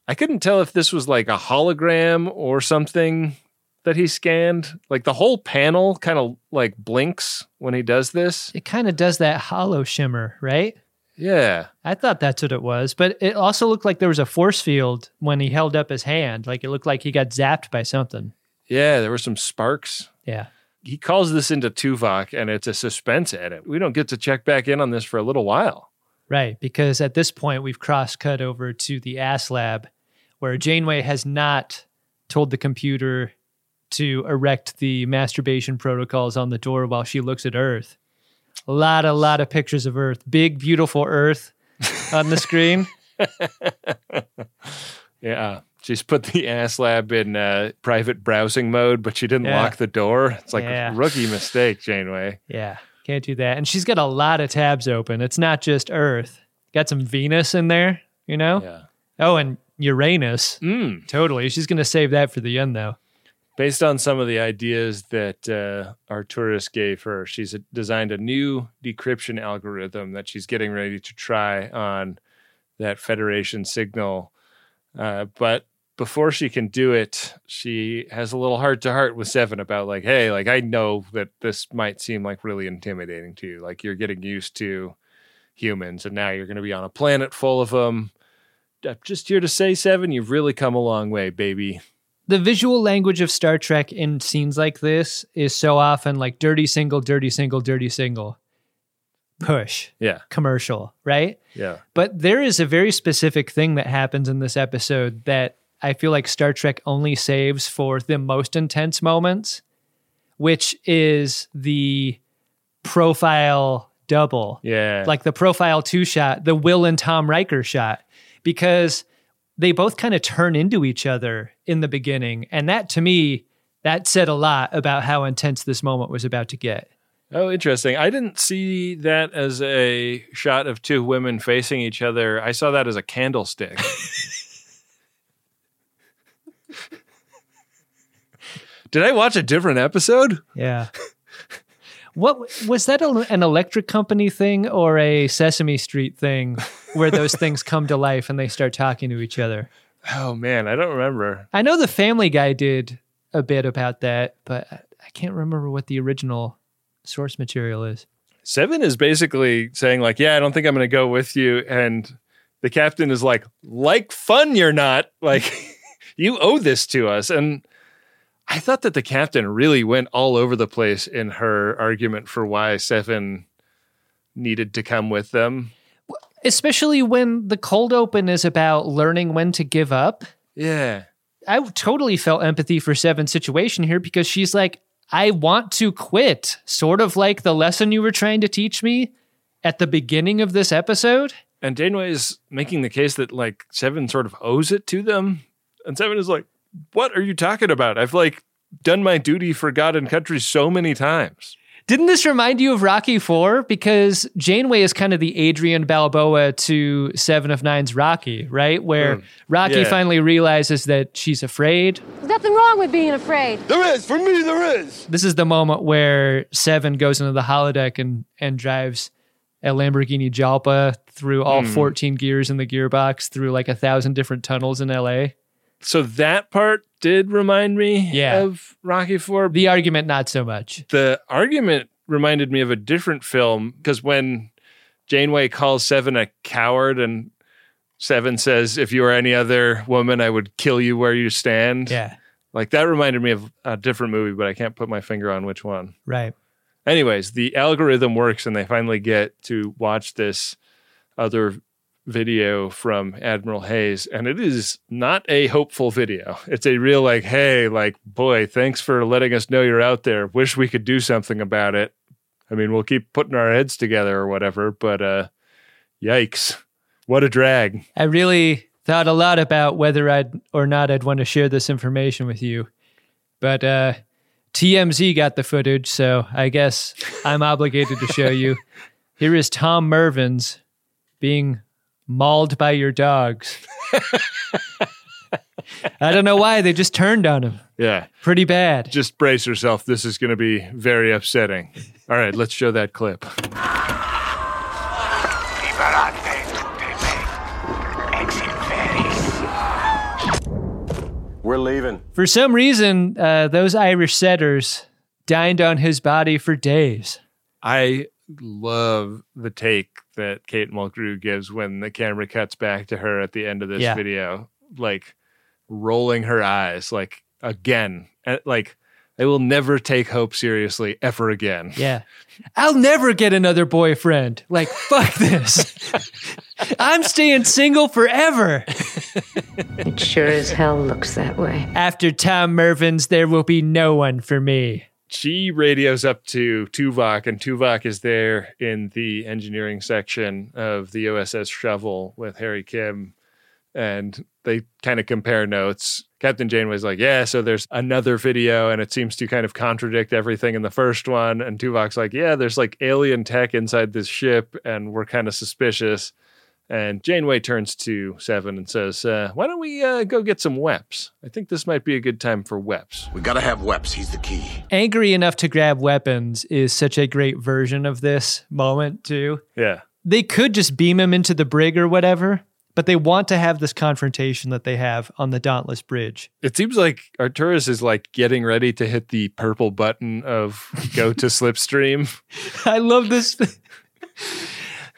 Speaker 4: I couldn't tell if this was like a hologram or something that he scanned. Like the whole panel kind of like blinks when he does this.
Speaker 5: It kind of does that hollow shimmer, right?
Speaker 4: Yeah.
Speaker 5: I thought that's what it was, but it also looked like there was a force field when he held up his hand. Like it looked like he got zapped by something.
Speaker 4: Yeah, there were some sparks.
Speaker 5: Yeah.
Speaker 4: he calls this into Tuvok and it's a suspense edit. We don't get to check back in on this for a little while.
Speaker 5: Right, because at this point we've cross cut over to the ass lab where Janeway has not told the computer to erect the masturbation protocols on the door while she looks at Earth. A lot, a lot of pictures of Earth. Big, beautiful Earth on the screen. <laughs>
Speaker 4: Yeah. She's put the ass lab in uh, private browsing mode, but she didn't
Speaker 5: Yeah.
Speaker 4: lock the door. It's like
Speaker 5: Yeah.
Speaker 4: a rookie mistake, Janeway.
Speaker 5: Yeah, can't do that. And she's got a lot of tabs open. It's not just Earth. Got some Venus in there, you know?
Speaker 4: Yeah.
Speaker 5: Oh, and Uranus.
Speaker 4: Mm.
Speaker 5: Totally. She's going to save that for the end, though.
Speaker 4: Based on some of the ideas that uh, Arturis gave her, she's designed a new decryption algorithm that she's getting ready to try on that Federation signal. Uh, but before she can do it, she has a little heart to heart with Seven about, like, hey, like, I know that this might seem like really intimidating to you. Like, you're getting used to humans, and now you're going to be on a planet full of them. I'm just here to say, Seven, you've really come a long way, baby.
Speaker 5: The visual language of Star Trek in scenes like this is so often like dirty single, dirty single, dirty single, push,
Speaker 4: Yeah.
Speaker 5: commercial, right?
Speaker 4: Yeah.
Speaker 5: But there is a very specific thing that happens in this episode that I feel like Star Trek only saves for the most intense moments, which is the profile double.
Speaker 4: Yeah.
Speaker 5: Like the profile two shot, the Will and Tom Riker shot, because they both kind of turn into each other in the beginning. And that to me, that said a lot about how intense this moment was about to get.
Speaker 4: Oh, interesting. I didn't see that as a shot of two women facing each other. I saw that as a candlestick. <laughs> Did I watch a different episode?
Speaker 5: Yeah. What was that a, an electric company thing or a Sesame Street thing where <laughs> those things come to life and they start talking to each other?
Speaker 4: Oh man, I don't remember.
Speaker 5: I know the Family Guy did a bit about that, but I I can't remember what the original source material is.
Speaker 4: Seven is basically saying like, "Yeah, I don't think I'm going to go with you," and the captain is like, "Like fun, you're not. Like, <laughs> you owe this to us." And I thought that the captain really went all over the place in her argument for why Seven needed to come with them.
Speaker 5: Especially when the cold open is about learning when to give up.
Speaker 4: Yeah.
Speaker 5: I totally felt empathy for Seven's situation here because she's like, I want to quit. Sort of like the lesson you were trying to teach me at the beginning of this episode.
Speaker 4: And Janeway is making the case that like Seven sort of owes it to them. And Seven is like, What are you talking about? I've like done my duty for God and country so many times.
Speaker 5: Didn't this remind you of Rocky Four? Because Janeway is kind of the Adrian Balboa to Seven of Nine's Rocky, right? Where
Speaker 4: Mm.
Speaker 5: Rocky
Speaker 4: Yeah.
Speaker 5: finally realizes that she's afraid.
Speaker 11: There's nothing wrong with being afraid.
Speaker 8: There is, for me, there is.
Speaker 5: This is the moment where Seven goes into the holodeck and and drives a Lamborghini Jalpa through all
Speaker 4: Hmm.
Speaker 5: 14 gears in the gearbox through like a thousand different tunnels in LA.
Speaker 4: So that part did remind me
Speaker 5: Yeah.
Speaker 4: of Rocky Four.
Speaker 5: The argument, not so much.
Speaker 4: The argument reminded me of a different film because when Janeway calls Seven a coward and Seven says, "If you were any other woman, I would kill you where you stand."
Speaker 5: Yeah.
Speaker 4: Like that reminded me of a different movie, but I can't put my finger on which one.
Speaker 5: Right.
Speaker 4: Anyways, the algorithm works and they finally get to watch this other video from Admiral Hayes. And it is not a hopeful video. It's a real, like, hey, like, boy, thanks for letting us know you're out there. Wish we could do something about it. I mean, we'll keep putting our heads together or whatever, but uh, yikes. What a drag.
Speaker 5: I really thought a lot about whether I'd or not I'd want to share this information with you. But uh, TMZ got the footage, so I guess I'm obligated to show you. <laughs> Here is Tom Mervins being mauled by your dogs. I don't know why they just turned on him.
Speaker 4: Yeah.
Speaker 5: Pretty bad.
Speaker 4: Just brace yourself. This is going to be very upsetting. All right, let's show that clip.
Speaker 12: We're leaving.
Speaker 5: For some reason, uh, those Irish setters dined on his body for days.
Speaker 4: I love the take that Kate Mulgrew gives when the camera cuts back to her at the end of this
Speaker 5: Yeah.
Speaker 4: video, like rolling her eyes, like again, like I will never take hope seriously ever again.
Speaker 5: Yeah. <laughs> I'll never get another boyfriend. Like, <laughs> fuck this. <laughs> I'm staying single forever.
Speaker 2: It sure as hell looks that way.
Speaker 5: After Tom Mervin's, there will be no one for me.
Speaker 4: She radios up to Tuvok, and Tuvok is there in the engineering section of the USS Shovel with Harry Kim, and they kind of compare notes. Captain Janeway's like, "Yeah, so there's another video, and it seems to kind of contradict everything in the first one." And Tuvok's like, "Yeah, there's like alien tech inside this ship, and we're kind of suspicious." And Janeway turns to Seven and says, uh, "Why don't we uh, go get some weps? I think this might be a good time for weps."
Speaker 12: We gotta have Weps. He's the key.
Speaker 5: Angry enough to grab weapons is such a great version of this moment, too.
Speaker 4: Yeah.
Speaker 5: They could just beam him into the brig or whatever, but they want to have this confrontation that they have on the Dauntless Bridge.
Speaker 4: It seems like Arturis is like getting ready to hit the purple button of go to <laughs> slipstream.
Speaker 5: I love this.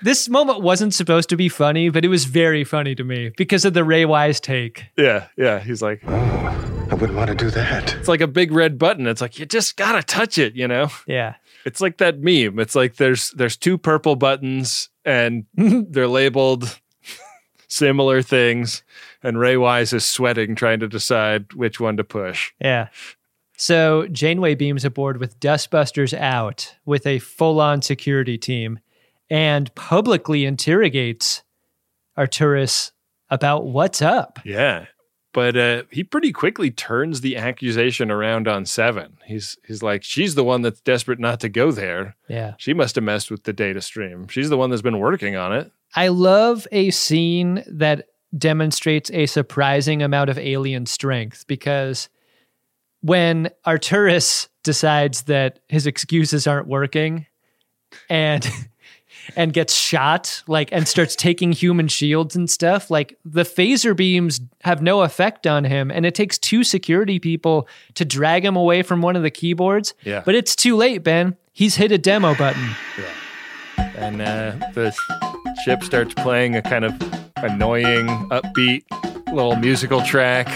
Speaker 5: This moment wasn't supposed to be funny, but it was very funny to me because of the Ray Wise take.
Speaker 4: Yeah, yeah. He's like, oh,
Speaker 12: I wouldn't want to do that.
Speaker 4: it's like a big red button. It's like you just gotta touch it, you know.
Speaker 5: Yeah.
Speaker 4: It's like that meme. It's like there's there's two purple buttons and <laughs> they're labeled <laughs> similar things, and Ray Wise is sweating trying to decide which one to push.
Speaker 5: Yeah. So Janeway beams aboard with Dustbusters out with a full on security team and publicly interrogates Arturis about what's up.
Speaker 4: Yeah. But uh, he pretty quickly turns the accusation around on Seven. He's he's like, she's the one that's desperate not to go there.
Speaker 5: Yeah.
Speaker 4: She must have messed with the data stream. She's the one that's been working on it.
Speaker 5: I love a scene that demonstrates a surprising amount of alien strength because when Arturis decides that his excuses aren't working and <laughs> and gets shot like and starts taking human shields and stuff like the phaser beams have no effect on him and it takes two security people to drag him away from one of the keyboards
Speaker 4: Yeah.
Speaker 5: but it's too late ben he's hit a demo button Yeah.
Speaker 4: And uh, the ship starts playing a kind of annoying, upbeat little musical track.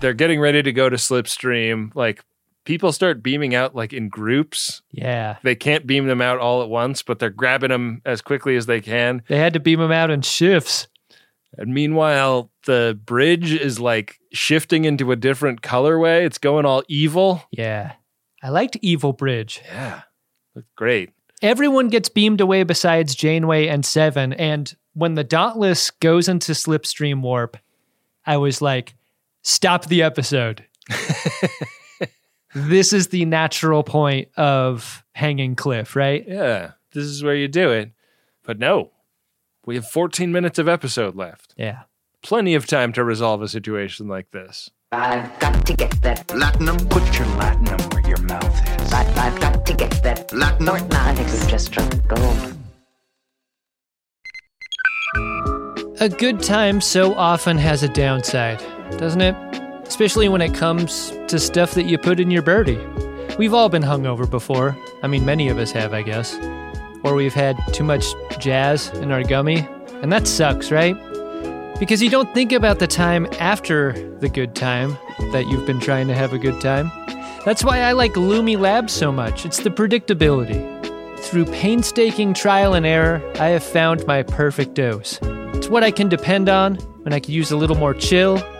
Speaker 4: They're getting ready to go to Slipstream. Like people start beaming out like in groups.
Speaker 5: yeah
Speaker 4: They can't beam them out all at once, but they're grabbing them as quickly as they can.
Speaker 5: they had to beam them out in shifts
Speaker 4: And meanwhile, the bridge is like shifting into a different colorway. It's going all evil.
Speaker 5: Yeah. I liked Evil Bridge.
Speaker 4: Yeah. Looked great.
Speaker 5: Everyone gets beamed away besides Janeway and Seven. And when the Dauntless goes into Slipstream Warp, I was like, stop the episode. <laughs> this is the natural point of Hanging Cliff, right?
Speaker 4: Yeah. This is where you do it. But no, we have 14 minutes of episode left.
Speaker 5: Yeah.
Speaker 4: Plenty of time to resolve a situation like this.
Speaker 2: I've got to get that
Speaker 7: Latinum?
Speaker 8: Put your latinum where your mouth is.
Speaker 2: I, I've got to get that
Speaker 7: Latinum?
Speaker 2: I think we've just struck gold.
Speaker 5: a good time so often has a downside, doesn't it? Especially when it comes to stuff that you put in your birdie. We've all been hungover before. I mean, many of us have, I guess. Or we've had too much jazz in our gummy. And that sucks, right? Because you don't think about the time after the good time that you've been trying to have a good time. That's why I like Lumi Labs so much. It's the predictability. Through painstaking trial and error, I have found my perfect dose. It's what I can depend on when I could use a little more chill,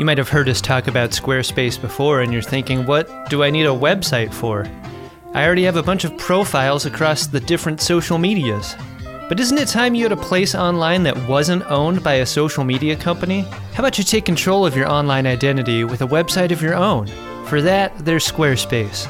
Speaker 5: You might have heard us talk about Squarespace before, and you're thinking, what do I need a website for? I already have a bunch of profiles across the different social medias. But isn't it time you had a place online that wasn't owned by a social media company? How about you take control of your online identity with a website of your own? For that, there's Squarespace.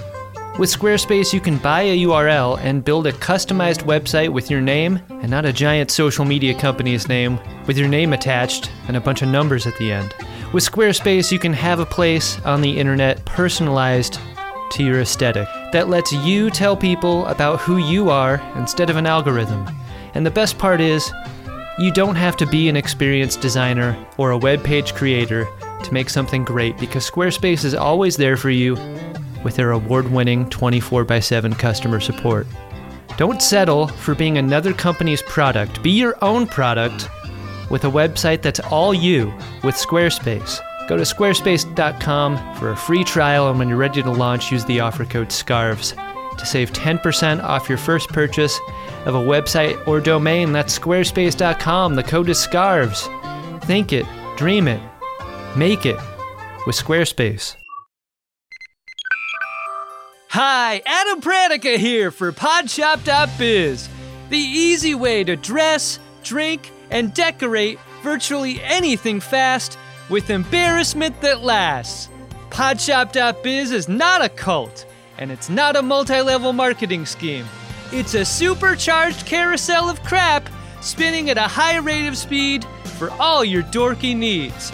Speaker 5: With Squarespace, you can buy a URL and build a customized website with your name and not a giant social media company's name with your name attached and a bunch of numbers at the end. With Squarespace, you can have a place on the internet personalized to your aesthetic that lets you tell people about who you are instead of an algorithm. And the best part is, you don't have to be an experienced designer or a web page creator to make something great because Squarespace is always there for you with their award winning 24 x 7 customer support. Don't settle for being another company's product. Be your own product with a website that's all you with Squarespace. Go to squarespace.com for a free trial, and when you're ready to launch, use the offer code SCARVES to save 10% off your first purchase of a website or domain. That's squarespace.com. The code is SCARVES. Think it, dream it, make it with Squarespace. Hi, Adam Pranica here for Podshop.biz, the easy way to dress, drink, and decorate virtually anything fast with embarrassment that lasts. Podshop.biz is not a cult, and it's not a multi level marketing scheme. It's a supercharged carousel of crap spinning at a high rate of speed for all your dorky needs.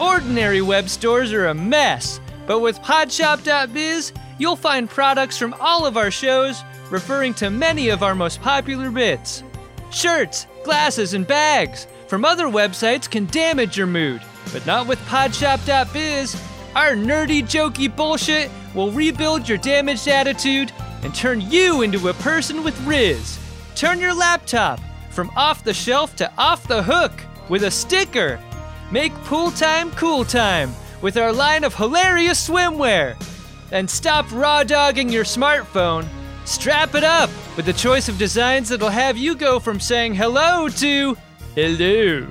Speaker 5: Ordinary web stores are a mess, but with Podshop.biz, you'll find products from all of our shows referring to many of our most popular bits. Shirts, glasses, and bags from other websites can damage your mood, but not with Podshop.biz. Our nerdy, jokey bullshit will rebuild your damaged attitude and turn you into a person with Riz. Turn your laptop from off the shelf to off the hook with a sticker. Make pool time cool time with our line of hilarious swimwear. And stop raw dogging your smartphone. Strap it up with the choice of designs that'll have you go from saying hello to hello.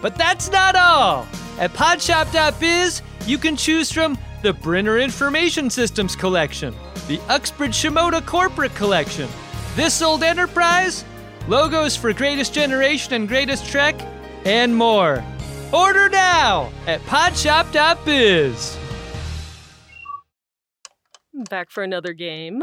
Speaker 5: But that's not all. At podshop.biz, you can choose from the Brenner Information Systems Collection, the Uxbridge Shimoda Corporate Collection, This Old Enterprise, logos for Greatest Generation and Greatest Trek, and more. Order now at podshop.biz.
Speaker 13: Back for another game.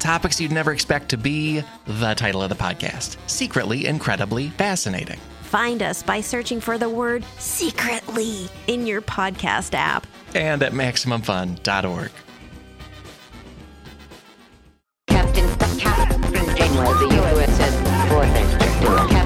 Speaker 14: Topics you'd never expect to be the title of the podcast. Secretly, incredibly fascinating.
Speaker 15: Find us by searching for the word secretly in your podcast app.
Speaker 14: And at MaximumFun.org.
Speaker 2: Captain, Captain Janeway, the USS Voyager.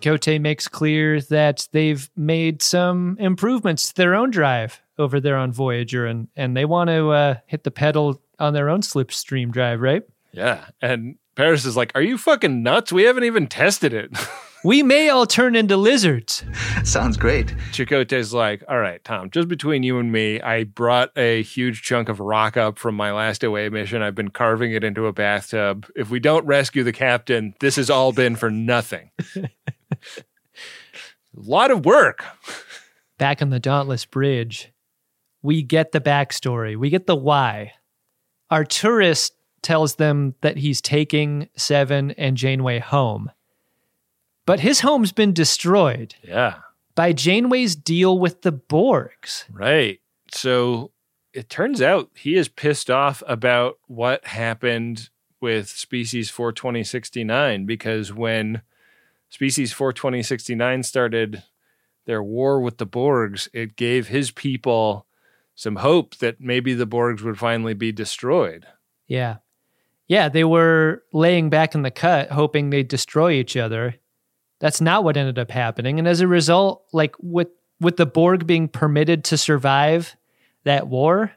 Speaker 5: Chakotay makes clear that they've made some improvements to their own drive over there on Voyager, and, and they want to uh, hit the pedal on their own slipstream drive, right?
Speaker 4: Yeah. And Paris is like, Are you fucking nuts? We haven't even tested it. <laughs>
Speaker 5: We may all turn into lizards.
Speaker 7: Sounds great.
Speaker 4: Chakotay's like, All right, Tom, just between you and me, I brought a huge chunk of rock up from my last away mission. I've been carving it into a bathtub. If we don't rescue the captain, this has all been for nothing. <laughs> a lot of work.
Speaker 5: Back on the Dauntless Bridge, we get the backstory, we get the why. Arturis tells them that he's taking Seven and Janeway home. But his home's been destroyed
Speaker 4: Yeah.
Speaker 5: by Janeway's deal with the Borgs.
Speaker 4: Right. So it turns out he is pissed off about what happened with species 42069 because when species 42069 started their war with the Borgs, it gave his people some hope that maybe the Borgs would finally be destroyed.
Speaker 5: Yeah. Yeah, they were laying back in the cut, hoping they'd destroy each other. That's not what ended up happening. And as a result, like with with the Borg being permitted to survive that war,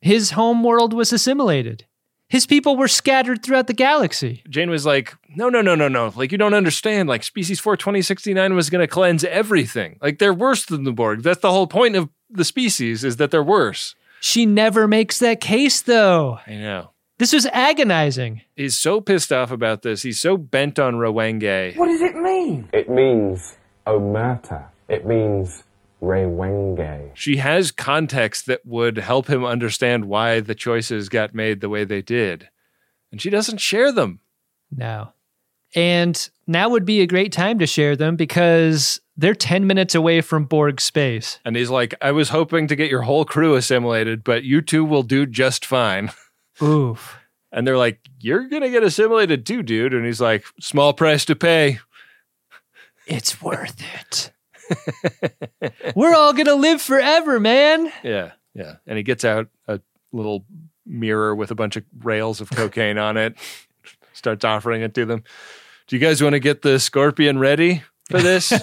Speaker 5: his home world was assimilated. His people were scattered throughout the galaxy.
Speaker 4: Jane was like, no, no, no, no, no. Like, you don't understand. Like, species 42069 was going to cleanse everything. Like, they're worse than the Borg. That's the whole point of the species is that they're worse.
Speaker 5: She never makes that case, though.
Speaker 4: I know.
Speaker 5: This was agonizing.
Speaker 4: He's so pissed off about this. He's so bent on Rowenge.
Speaker 8: What does it mean?
Speaker 9: It means omerta. It means rewenge.
Speaker 4: She has context that would help him understand why the choices got made the way they did. And she doesn't share them.
Speaker 5: No. And now would be a great time to share them because they're 10 minutes away from Borg space.
Speaker 4: And he's like, I was hoping to get your whole crew assimilated, but you two will do just fine.
Speaker 5: Oof.
Speaker 4: And they're like, You're going to get assimilated too, dude. And he's like, Small price to pay.
Speaker 5: It's worth it. <laughs> We're all going to live forever, man.
Speaker 4: Yeah. Yeah. And he gets out a little mirror with a bunch of rails of cocaine on it, <laughs> starts offering it to them. Do you guys want to get the scorpion ready for this? <laughs>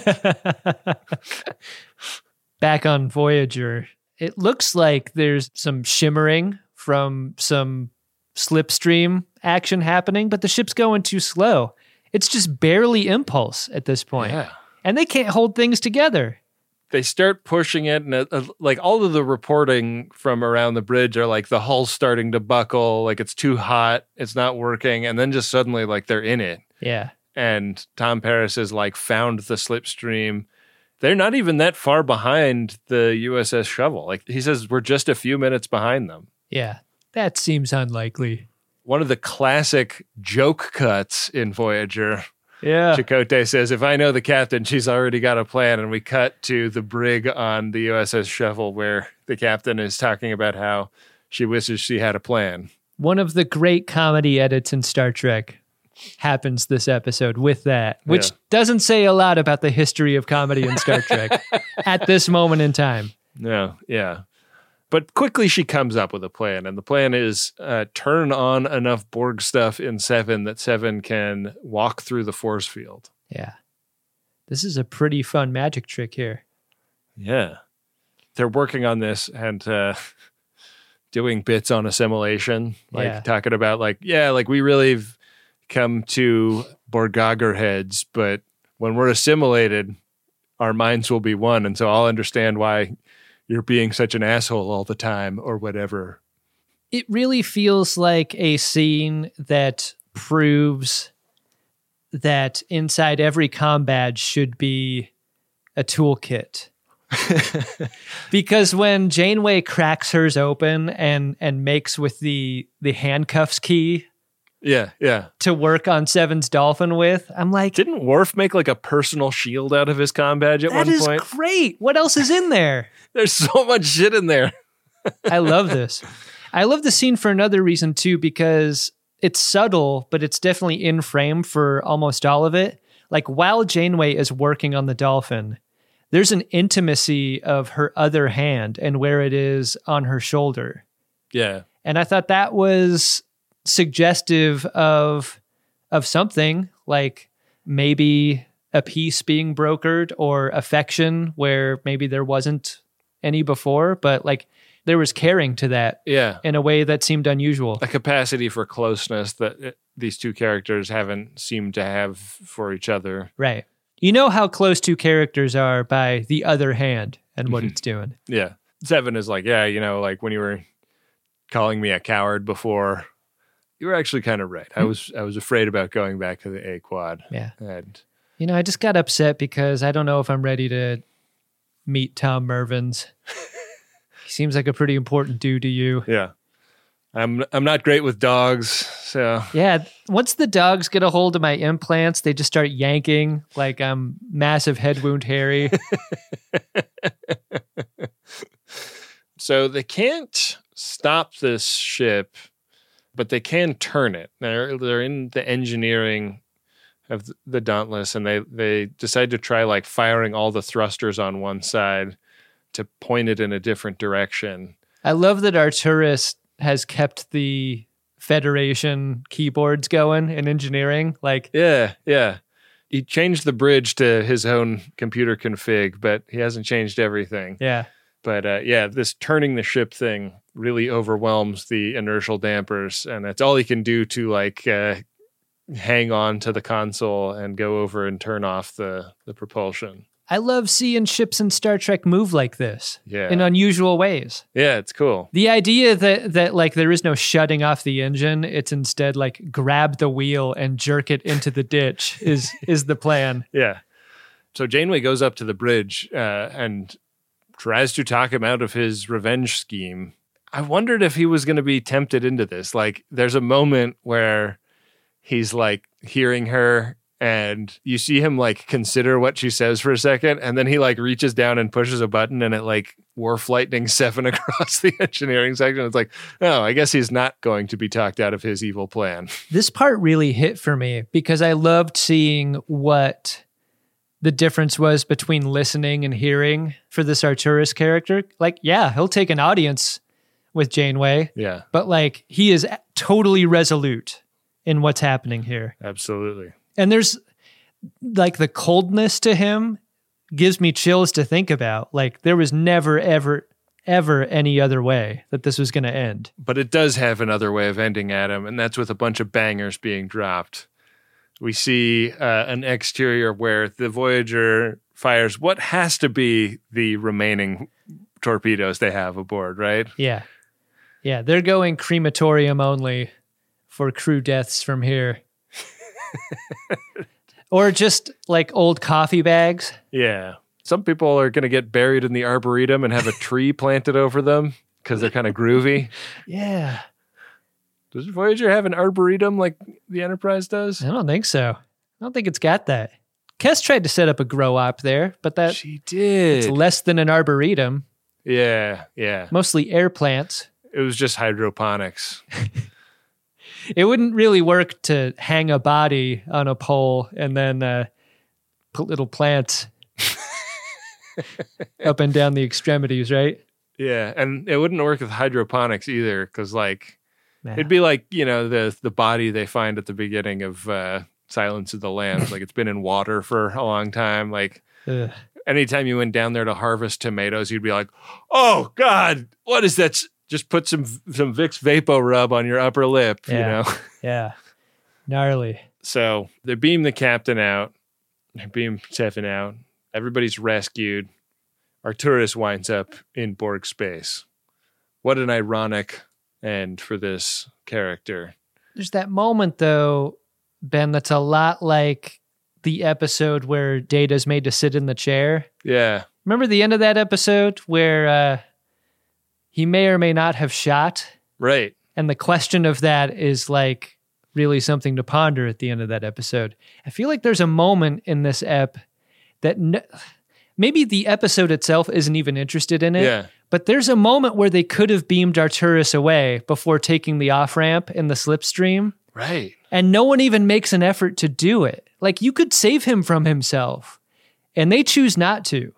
Speaker 5: Back on Voyager, it looks like there's some shimmering from some slipstream action happening, but the ship's going too slow. It's just barely impulse at this point.
Speaker 4: Yeah.
Speaker 5: And they can't hold things together.
Speaker 4: they start pushing it, and uh, uh, like all of the reporting from around the bridge are like the hull's starting to buckle, like it's too hot, it's not working, and then just suddenly like they're in it.
Speaker 5: Yeah.
Speaker 4: And Tom Paris has like found the slipstream. They're not even that far behind the USS Shovel. Like he says, we're just a few minutes behind them.
Speaker 5: Yeah. That seems unlikely.
Speaker 4: One of the classic joke cuts in Voyager.
Speaker 5: Yeah.
Speaker 4: Chakotay says, if I know the captain, she's already got a plan. And we cut to the brig on the USS Shovel where the captain is talking about how she wishes she had a plan.
Speaker 5: One of the great comedy edits in Star Trek happens this episode with that, which
Speaker 4: Yeah.
Speaker 5: doesn't say a lot about the history of comedy in Star Trek <laughs> at this moment in time.
Speaker 4: No, yeah. But quickly she comes up with a plan, and the plan is uh, turn on enough Borg stuff in Seven that Seven can walk through the force field.
Speaker 5: Yeah. This is a pretty fun magic trick here.
Speaker 4: Yeah. They're working on this and uh, <laughs> doing bits on assimilation, like
Speaker 5: Yeah.
Speaker 4: talking about, like, yeah, like we really have come to Borgogger heads, but when we're assimilated, our minds will be one. And so I'll understand why you're being such an asshole all the time or whatever.
Speaker 5: It really feels like a scene that proves that inside every com badge should be a toolkit. <laughs> because when Janeway cracks hers open and and makes with the the handcuffs key
Speaker 4: Yeah, yeah.
Speaker 5: to work on Seven's dolphin with. I'm like,
Speaker 4: Didn't Worf make like a personal shield out of his comm badge at one
Speaker 5: is
Speaker 4: point?
Speaker 5: great. What else is in there?
Speaker 4: There's so much shit in there.
Speaker 5: I love this. I love the scene for another reason too, because it's subtle, but it's definitely in frame for almost all of it. Like while Janeway is working on the dolphin, there's an intimacy of her other hand and where it is on her shoulder.
Speaker 4: Yeah.
Speaker 5: And I thought that was suggestive of of something like maybe a peace being brokered or affection where maybe there wasn't any before, but like there was caring to that
Speaker 4: Yeah.
Speaker 5: in a way that seemed unusual.
Speaker 4: A capacity for closeness that uh, these two characters haven't seemed to have for each other.
Speaker 5: Right. You know how close two characters are by the other hand and what it's doing.
Speaker 4: Yeah. Seven is like, yeah, you know, like when you were calling me a coward before, you were actually kind of right. I was I was afraid about going back to the A quad.
Speaker 5: Yeah.
Speaker 4: And
Speaker 5: You know, I just got upset because I don't know if I'm ready to meet Tom Mervins. he seems like a pretty important dude to you.
Speaker 4: yeah. I'm I'm not great with dogs, so
Speaker 5: Yeah, once the dogs get a hold of my implants, they just start yanking like I'm massive head wound Harry. <laughs>
Speaker 4: So they can't stop this ship, but they can turn it. They're they're in the engineering of the Dauntless, and they they decide to try like firing all the thrusters on one side to point it in a different direction.
Speaker 5: I love that Arturis has kept the Federation keyboards going in engineering. Like,
Speaker 4: Yeah, yeah. He changed the bridge to his own computer config, but he hasn't changed everything.
Speaker 5: yeah,
Speaker 4: But uh, yeah, this turning the ship thing really overwhelms the inertial dampers, and that's all he can do to like uh, hang on to the console and go over and turn off the the propulsion.
Speaker 5: I love seeing ships in Star Trek move like this
Speaker 4: Yeah.
Speaker 5: in unusual ways.
Speaker 4: Yeah, it's cool.
Speaker 5: The idea that that like there is no shutting off the engine, it's instead like grab the wheel and jerk it into the ditch <laughs> is is the plan.
Speaker 4: Yeah. So Janeway goes up to the bridge uh, and tries to talk him out of his revenge scheme. I wondered if he was going to be tempted into this. Like, there's a moment where he's like hearing her and you see him like consider what she says for a second and then he like reaches down and pushes a button and it like wharf lightning <laughs> seven across the engineering section. It's like oh i guess he's not going to be talked out of his evil plan. <laughs>
Speaker 5: This part really hit for me because I loved seeing what the difference was between listening and hearing for this Arturis character. Like, yeah, he'll take an audience with Janeway,
Speaker 4: yeah.
Speaker 5: but like he is totally resolute in what's happening here.
Speaker 4: absolutely
Speaker 5: And there's like the coldness to him gives me chills to think about. Like there was never ever ever any other way that this was going to end.
Speaker 4: but it does have another way of ending Adam, and that's with a bunch of bangers being dropped. We see uh, an exterior where the Voyager fires what has to be the remaining torpedoes they have aboard, right?
Speaker 5: Yeah. Yeah, they're going crematorium only for crew deaths from here. or just like old coffee bags.
Speaker 4: Yeah. Some people are going to get buried in the arboretum and have a tree <laughs> planted over them because they're kind of groovy.
Speaker 5: Yeah.
Speaker 4: Does Voyager have an arboretum like the Enterprise does?
Speaker 5: I don't think so. I don't think it's got that. Kes tried to set up a grow op there, but that
Speaker 4: She did.
Speaker 5: it's less than an arboretum,
Speaker 4: Yeah, yeah.
Speaker 5: mostly air plants.
Speaker 4: It was just hydroponics. <laughs>
Speaker 5: It wouldn't really work to hang a body on a pole and then uh, put little plants <laughs> up and down the extremities, right?
Speaker 4: Yeah, and it wouldn't work with hydroponics either, because like
Speaker 5: Yeah.
Speaker 4: it'd be like you know the the body they find at the beginning of uh, Silence of the Lambs, like it's been in water for a long time. Like
Speaker 5: Ugh.
Speaker 4: anytime you went down there to harvest tomatoes, you'd be like, "Oh God, what is that?" Just put some some Vicks Vapo Rub on your upper lip, you know. <laughs>
Speaker 5: Yeah. Gnarly.
Speaker 4: So they beam the captain out, they beam Seven out. Everybody's rescued. Arturis winds up in Borg space. What an ironic end for this character.
Speaker 5: There's that moment though, Ben, that's a lot like the episode where Data's made to sit in the chair.
Speaker 4: Yeah,
Speaker 5: Remember the end of that episode where uh, he may or may not have shot?
Speaker 4: right.
Speaker 5: And the question of that is like, really something to ponder at the end of that episode. I feel like there's a moment in this ep that n- maybe the episode itself isn't even interested in it.
Speaker 4: Yeah.
Speaker 5: But there's a moment where they could have beamed Arturis away before taking the off ramp in the slipstream.
Speaker 4: Right.
Speaker 5: And no one even makes an effort to do it. Like you could save him from himself, and they choose not to.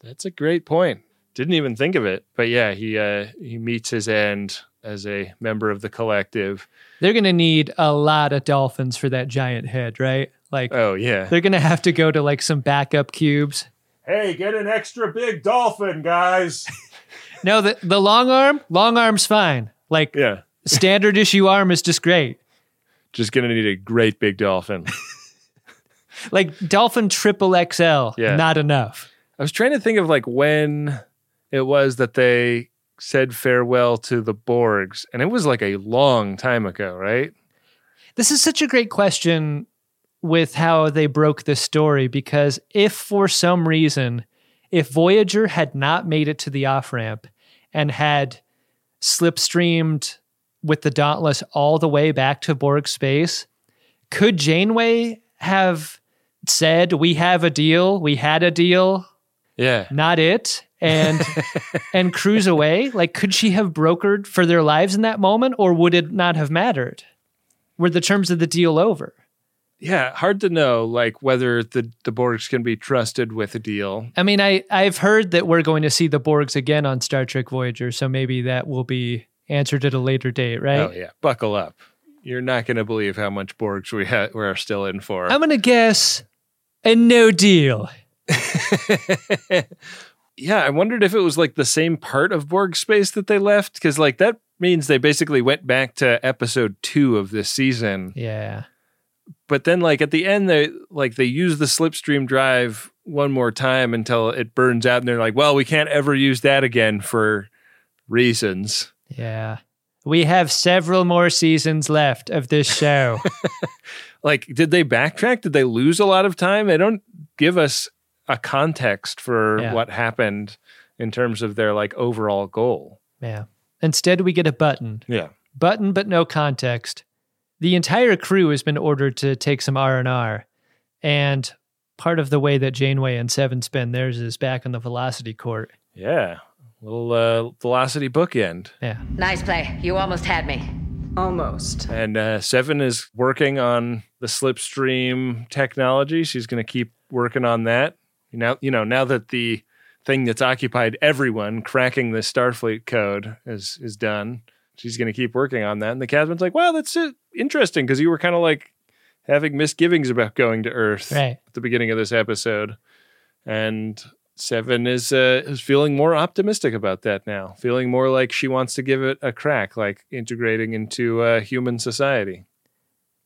Speaker 4: That's a great point. Didn't even think of it. But yeah, he uh he meets his end as a member of the collective.
Speaker 5: They're going to need a lot of dolphins for that giant head, right? Like,
Speaker 4: oh, yeah.
Speaker 5: They're going to have to go to like some backup cubes.
Speaker 4: Hey, get an extra big dolphin, guys. <laughs> <laughs>
Speaker 5: no, the, the long arm, long arm's fine. Like,
Speaker 4: yeah.
Speaker 5: standard issue arm is just great.
Speaker 4: Just going to need a great big dolphin. <laughs>
Speaker 5: like, dolphin triple XL,
Speaker 4: Yeah.
Speaker 5: not enough.
Speaker 4: I was trying to think of like when it was that they said farewell to the Borgs, and it was like a long time ago, right?
Speaker 5: This is such a great question with how they broke this story because if for some reason, if Voyager had not made it to the off ramp and had slipstreamed with the Dauntless all the way back to Borg space, could Janeway have said, We have a deal, we had a deal,
Speaker 4: Yeah.
Speaker 5: not it, and <laughs> and cruise away? Like, could she have brokered for their lives in that moment, or would it not have mattered? Were the terms of the deal over?
Speaker 4: Yeah, hard to know like whether the the Borgs can be trusted with a deal.
Speaker 5: I mean, I I've heard that we're going to see the Borgs again on Star Trek Voyager, so maybe that will be answered at a later date, right?
Speaker 4: Oh yeah, buckle up. You're not going to believe how much Borgs we ha- we are still in for.
Speaker 5: I'm gonna guess a no deal. <laughs>
Speaker 4: yeah, I wondered if it was like the same part of Borg space that they left because like that means they basically went back to episode two of this season.
Speaker 5: Yeah.
Speaker 4: But then like at the end they like they use the slipstream drive one more time until it burns out and they're like, well, we can't ever use that again for reasons.
Speaker 5: Yeah. We have several more seasons left of this show. <laughs>
Speaker 4: like did they backtrack? Did they lose a lot of time? They don't give us a context for
Speaker 5: Yeah.
Speaker 4: what happened in terms of their like overall goal.
Speaker 5: yeah. Instead, we get a button.
Speaker 4: Yeah.
Speaker 5: Button, but no context. The entire crew has been ordered to take some R and R, and part of the way that Janeway and Seven spend theirs is back on the Velocity Court.
Speaker 4: Yeah. Little uh, velocity bookend.
Speaker 5: Yeah.
Speaker 2: Nice play. You almost had me.
Speaker 10: Almost.
Speaker 4: And uh, Seven is working on the slipstream technology. She's going to keep working on that. Now, you know, now that the thing that's occupied everyone, cracking the Starfleet code, is is done, she's going to keep working on that. And the captain's like, "Wow, that's uh, interesting," because you were kind of like having misgivings about going to Earth
Speaker 5: Right.
Speaker 4: at the beginning of this episode, and Seven is uh, is feeling more optimistic about that now, feeling more like she wants to give it a crack, like integrating into uh, human society.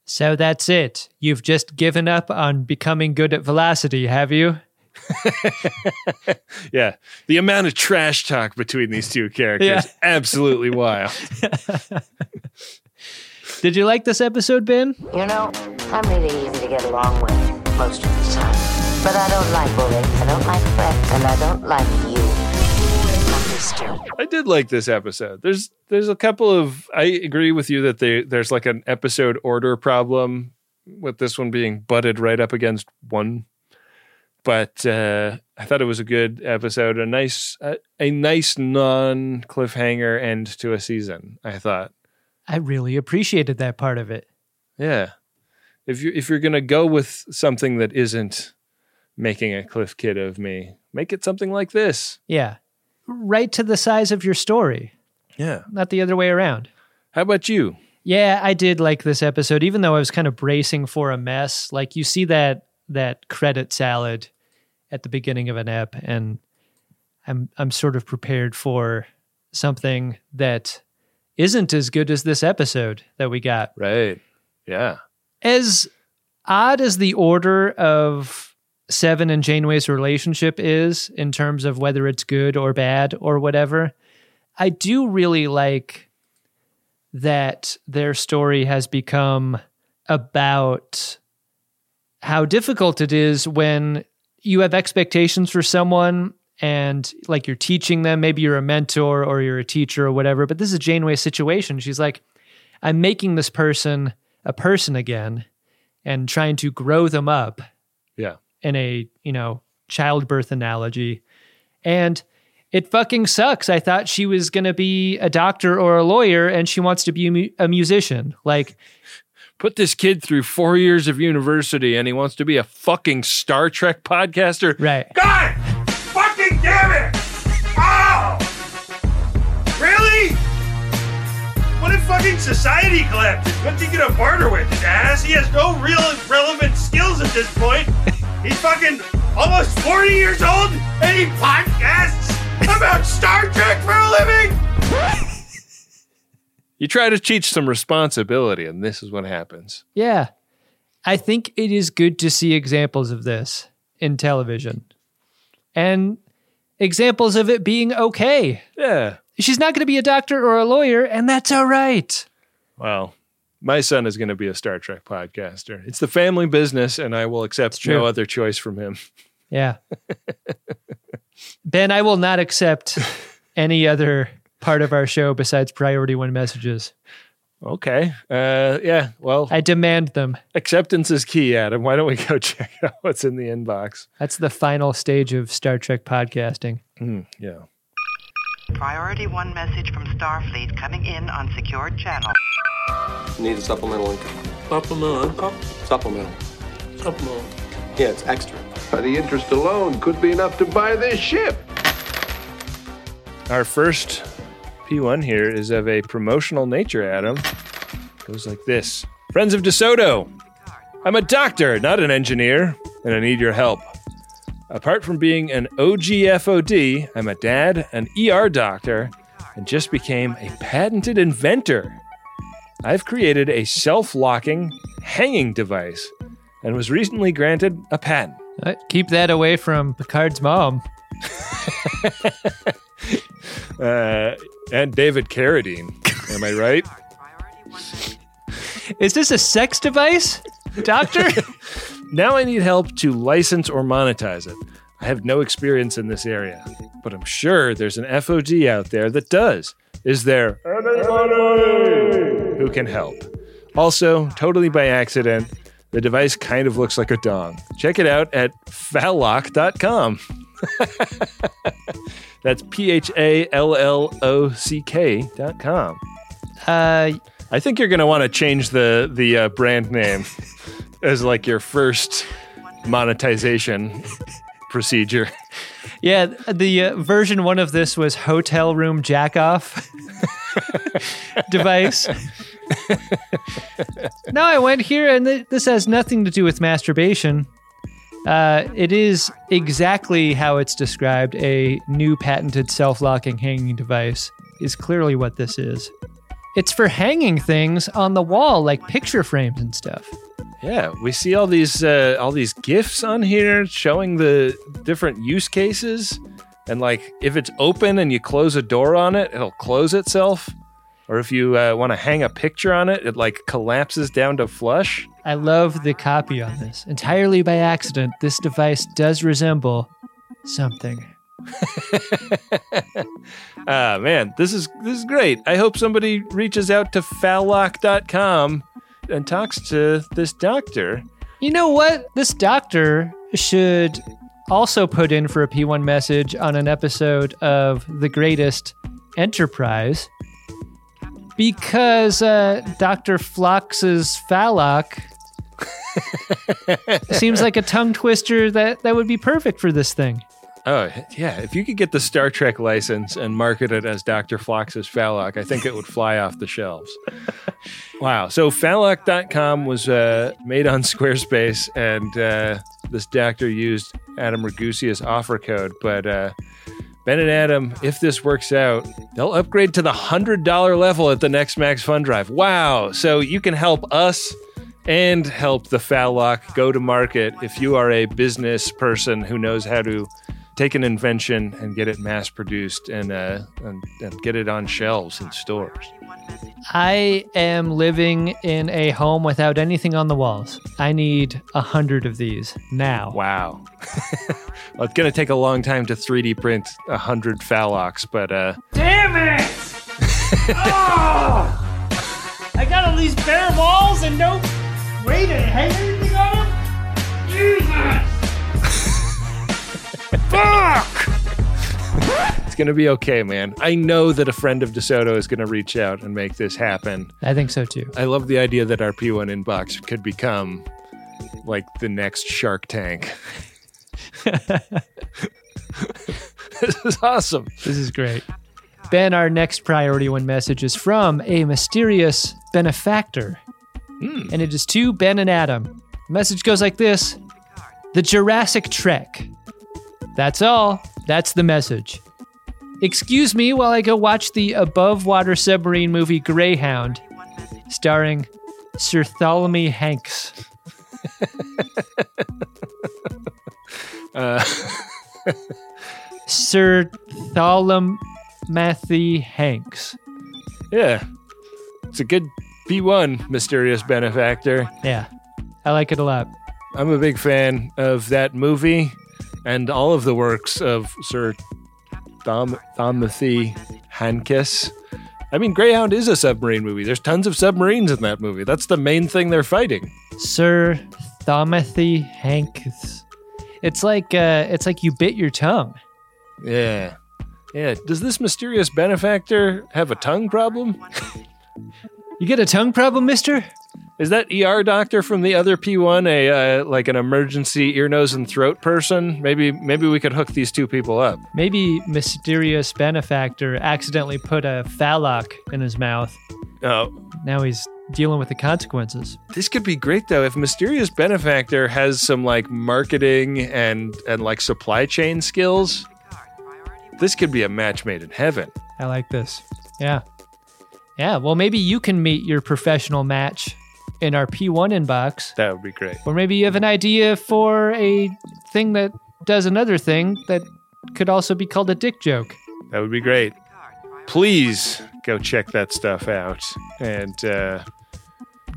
Speaker 5: So that's it. You've just given up on becoming good at velocity, have you? <laughs>
Speaker 4: Yeah, the amount of trash talk between these two characters, <laughs>
Speaker 5: Yeah.
Speaker 4: absolutely wild. <laughs>
Speaker 5: Did you like this episode, Ben?
Speaker 2: You know, I'm really easy to get along with most of the time. But I don't like bullying, I don't like threats, and I don't like you. Understood.
Speaker 4: I did like this episode. There's there's a couple of I agree with you that they, there's like an episode order problem with this one being butted right up against one. But uh, I thought it was a good episode, a nice a, a nice non cliffhanger end to a season. I thought,
Speaker 5: I really appreciated that part of it.
Speaker 4: yeah, if you if you're gonna go with something that isn't making a cliff kid of me, make it something like this.
Speaker 5: Yeah. Right to the size of your story,
Speaker 4: Yeah.
Speaker 5: not the other way around.
Speaker 4: How about you?
Speaker 5: Yeah, I did like this episode, even though I was kind of bracing for a mess. Like you see that that credit salad at the beginning of an ep, and I'm I'm sort of prepared for something that isn't as good as this episode that we got.
Speaker 4: Right. Yeah.
Speaker 5: As odd as the order of Seven and Janeway's relationship is in terms of whether it's good or bad or whatever, I do really like that their story has become about how difficult it is when you have expectations for someone and like you're teaching them maybe you're a mentor or you're a teacher or whatever but this is janeway's situation she's like i'm making this person a person again and trying to grow them up
Speaker 4: Yeah.
Speaker 5: in a, you know, childbirth analogy. And it fucking sucks. I thought she was going to be a doctor or a lawyer and she wants to be a, mu- a musician. Like,
Speaker 4: Put this kid through four years of university and he wants to be a fucking Star Trek podcaster.
Speaker 5: right.
Speaker 8: God! Fucking damn it! Oh! Really? What if fucking society collapses? What's he gonna barter with? His ass? He has no real relevant skills at this point. <laughs> He's fucking almost 40 years old and he podcasts about Star Trek for a living? <laughs>
Speaker 4: You try to teach some responsibility, and this is what happens.
Speaker 5: Yeah. I think it is good to see examples of this in television and examples of it being okay.
Speaker 4: Yeah.
Speaker 5: She's not going to be a doctor or a lawyer, and that's all right.
Speaker 4: Well, my son is going to be a Star Trek podcaster. It's the family business, and I will accept no other choice from him.
Speaker 5: Yeah. ben, I will not accept <laughs> any other part of our show besides priority one messages.
Speaker 4: Okay. Uh, yeah. Well,
Speaker 5: I demand them.
Speaker 4: acceptance is key, Adam. Why don't we go <laughs> check out what's in the inbox?
Speaker 5: That's the final stage of Star Trek podcasting.
Speaker 4: Mm, yeah.
Speaker 16: Priority one message from Starfleet coming in on secured channel.
Speaker 17: Need a supplemental income. Supplemental income? Supplemental. Supplemental. Yeah, it's extra.
Speaker 18: The interest alone could be enough to buy this ship.
Speaker 4: Our first P1 here is of a promotional nature, Adam. Goes like this Friends of DeSoto, I'm a doctor, not an engineer, and I need your help. Apart from being an OGFOD, I'm a dad, an ER doctor, and just became a patented inventor. I've created a self locking hanging device and was recently granted a patent.
Speaker 5: Uh, keep that away from Picard's mom. <laughs>
Speaker 4: Uh, and David Carradine. Am I right?
Speaker 5: Is this a sex device, doctor? <laughs>
Speaker 4: now I need help to license or monetize it. I have no experience in this area, but I'm sure there's an FOD out there that does. Is there anybody who can help? Also, totally by accident, the device kind of looks like a dong. Check it out at phallock.com. <laughs> That's P H A L L O C K dot com.
Speaker 5: Uh,
Speaker 4: I think you're going to want to change the the uh, brand name <laughs> as like your first monetization procedure.
Speaker 5: yeah, the uh, version one of this was hotel room jack off <laughs> device. now I went here, and th- this has nothing to do with masturbation. Uh, it is exactly how it's described. A new patented self locking hanging device is clearly what this is. It's for hanging things on the wall, like picture frames and stuff.
Speaker 4: Yeah, we see all these uh, all these gifs on here showing the different use cases, and like if it's open and you close a door on it, it'll close itself. Or if you uh, want to hang a picture on it, it like collapses down to flush.
Speaker 5: I love the copy on this. Entirely by accident, this device does resemble something. <laughs>
Speaker 4: Ah man, this is this is great. I hope somebody reaches out to phallock.com and talks to this doctor.
Speaker 5: You know what? This doctor should also put in for a P1 message on an episode of The Greatest Enterprise because uh, Dr. Phlox's Phallock seems like a tongue twister that, that would be perfect for this thing.
Speaker 4: Oh, yeah. If you could get the Star Trek license and market it as Dr. Phlox's Phallock, I think it would fly off the shelves. wow. So, Phallock.com was uh, made on Squarespace, and uh, this doctor used Adam Ragusea's offer code. But uh, Ben and Adam, if this works out, they'll upgrade to the $100 level at the next Max Fun Drive. Wow. So, you can help us and help the Phallock go to market if you are a business person who knows how to take an invention and get it mass produced and, uh, and, and get it on shelves in stores.
Speaker 5: I am living in a home without anything on the walls. I need a hundred of these now.
Speaker 4: Wow. <laughs> well, it's going to take a long time to 3D print a hundred phallocks, but uh,
Speaker 8: Damn it! oh! <laughs> I got a
Speaker 5: have these bare walls and no way to hang anything on them? Jesus!
Speaker 4: Fuck! <laughs> It's gonna be okay, man. I know that a friend of DeSoto is gonna reach out and make this happen.
Speaker 5: I think so too.
Speaker 4: I love the idea that our P1 inbox could become like the next Shark Tank. <laughs> this is awesome.
Speaker 5: This is great. Ben, our next priority one message is from a mysterious benefactor. And it is to Ben and Adam. The message goes like this The Jurassic Trek. That's all. That's the message. Excuse me while I go watch the above water submarine movie Greyhound, starring Sir Tholomy Hanks. <laughs>
Speaker 4: Uh, <laughs>
Speaker 5: Sir Tholomathy Hanks.
Speaker 4: yeah. It's a good P1 mysterious benefactor.
Speaker 5: Yeah, I like it a lot.
Speaker 4: I'm a big fan of that movie and all of the works of Sir Thom- Thomothy Hankis. I mean, Greyhound is a submarine movie. There's tons of submarines in that movie. That's the main thing they're fighting.
Speaker 5: Sir Thomothy Hanks. It's like uh, it's like you bit your tongue.
Speaker 4: Yeah. Yeah. Does this mysterious benefactor have a tongue problem? <laughs>
Speaker 5: You get a tongue problem, Mister?
Speaker 4: Is that ER doctor from the other P1 a uh, like an emergency ear, nose, and throat person? Maybe maybe we could hook these two people up.
Speaker 5: Maybe mysterious benefactor accidentally put a phallock in his mouth.
Speaker 4: Oh,
Speaker 5: Now he's dealing with the consequences.
Speaker 4: this could be great though if mysterious benefactor has some like marketing and and like supply chain skills. This could be a match made in heaven.
Speaker 5: I like this. Yeah. Yeah, well, maybe you can meet your professional match in our P1 inbox.
Speaker 4: That would be great.
Speaker 5: Or maybe you have an idea for a thing that does another thing that could also be called a dick joke.
Speaker 4: That would be great. Please go check that stuff out and uh,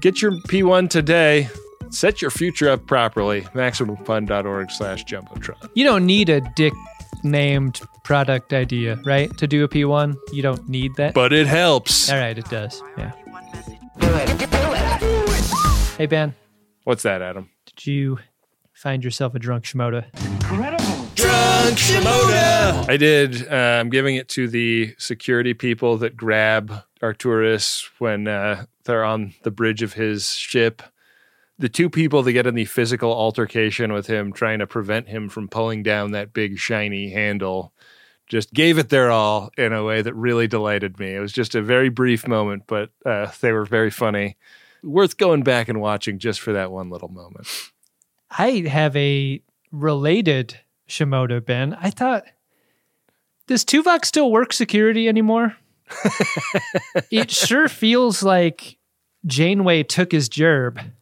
Speaker 4: get your P1 today. Set your future up properly. MaximumFun.org slash Jumbotron.
Speaker 5: You don't need a dick named product idea, right? To do a P1, you don't need that.
Speaker 4: But it helps.
Speaker 5: All right, it does. Yeah. Hey, Ben,
Speaker 4: What's that, Adam?
Speaker 5: did you find yourself a drunk Shimoda? Incredible.
Speaker 4: Drunk Shimoda. I did. Uh, I'm giving it to the security people that grab Arturis when uh, they're on the bridge of his ship. The two people that get in the physical altercation with him, trying to prevent him from pulling down that big shiny handle, just gave it their all in a way that really delighted me. It was just a very brief moment, but uh, they were very funny. Worth going back and watching just for that one little moment.
Speaker 5: I have a related Shimoda, Ben. I thought, does Tuvok still work security anymore? <laughs> it sure feels like Janeway took his gerb.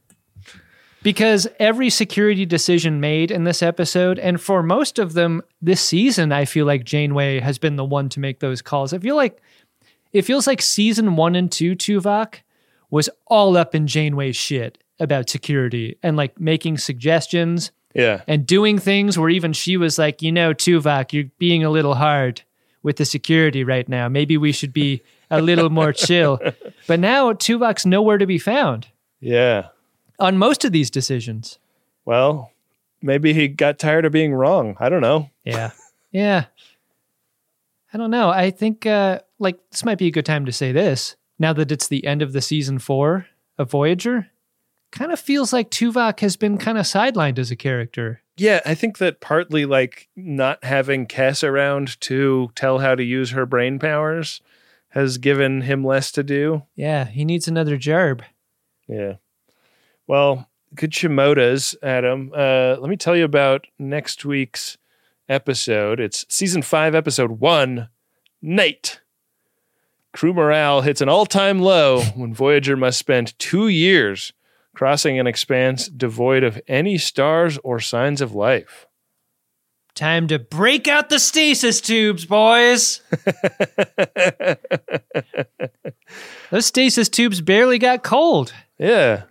Speaker 5: Because every security decision made in this episode, and for most of them this season, I feel like Janeway has been the one to make those calls. I feel like it feels like season one and two Tuvok was all up in Janeway's shit about security and like making suggestions
Speaker 4: Yeah.
Speaker 5: and doing things where even she was like, you know, Tuvok, you're being a little hard with the security right now. Maybe we should be a little more chill. <laughs> But now Tuvok's nowhere to be found
Speaker 4: Yeah.
Speaker 5: On most of these decisions.
Speaker 4: Well, maybe he got tired of being wrong. I don't know.
Speaker 5: Yeah. Yeah. I don't know. I think uh like this might be a good time to say this. Now that it's the end of the season 4 of Voyager, kind of feels like Tuvok has been kind of sidelined as a character.
Speaker 4: Yeah, I think that partly like not having Kes around to tell how to use her brain powers has given him less to do.
Speaker 5: Yeah, he needs another jarb.
Speaker 4: Yeah. Well, good Shimodas, Adam. Uh, let me tell you about next week's episode. It's season five, episode one Night. Crew morale hits an all time low when Voyager must spend two years crossing an expanse devoid of any stars or signs of life.
Speaker 5: Time to break out the stasis tubes, boys. <laughs> Those stasis tubes barely got cold.
Speaker 4: Yeah.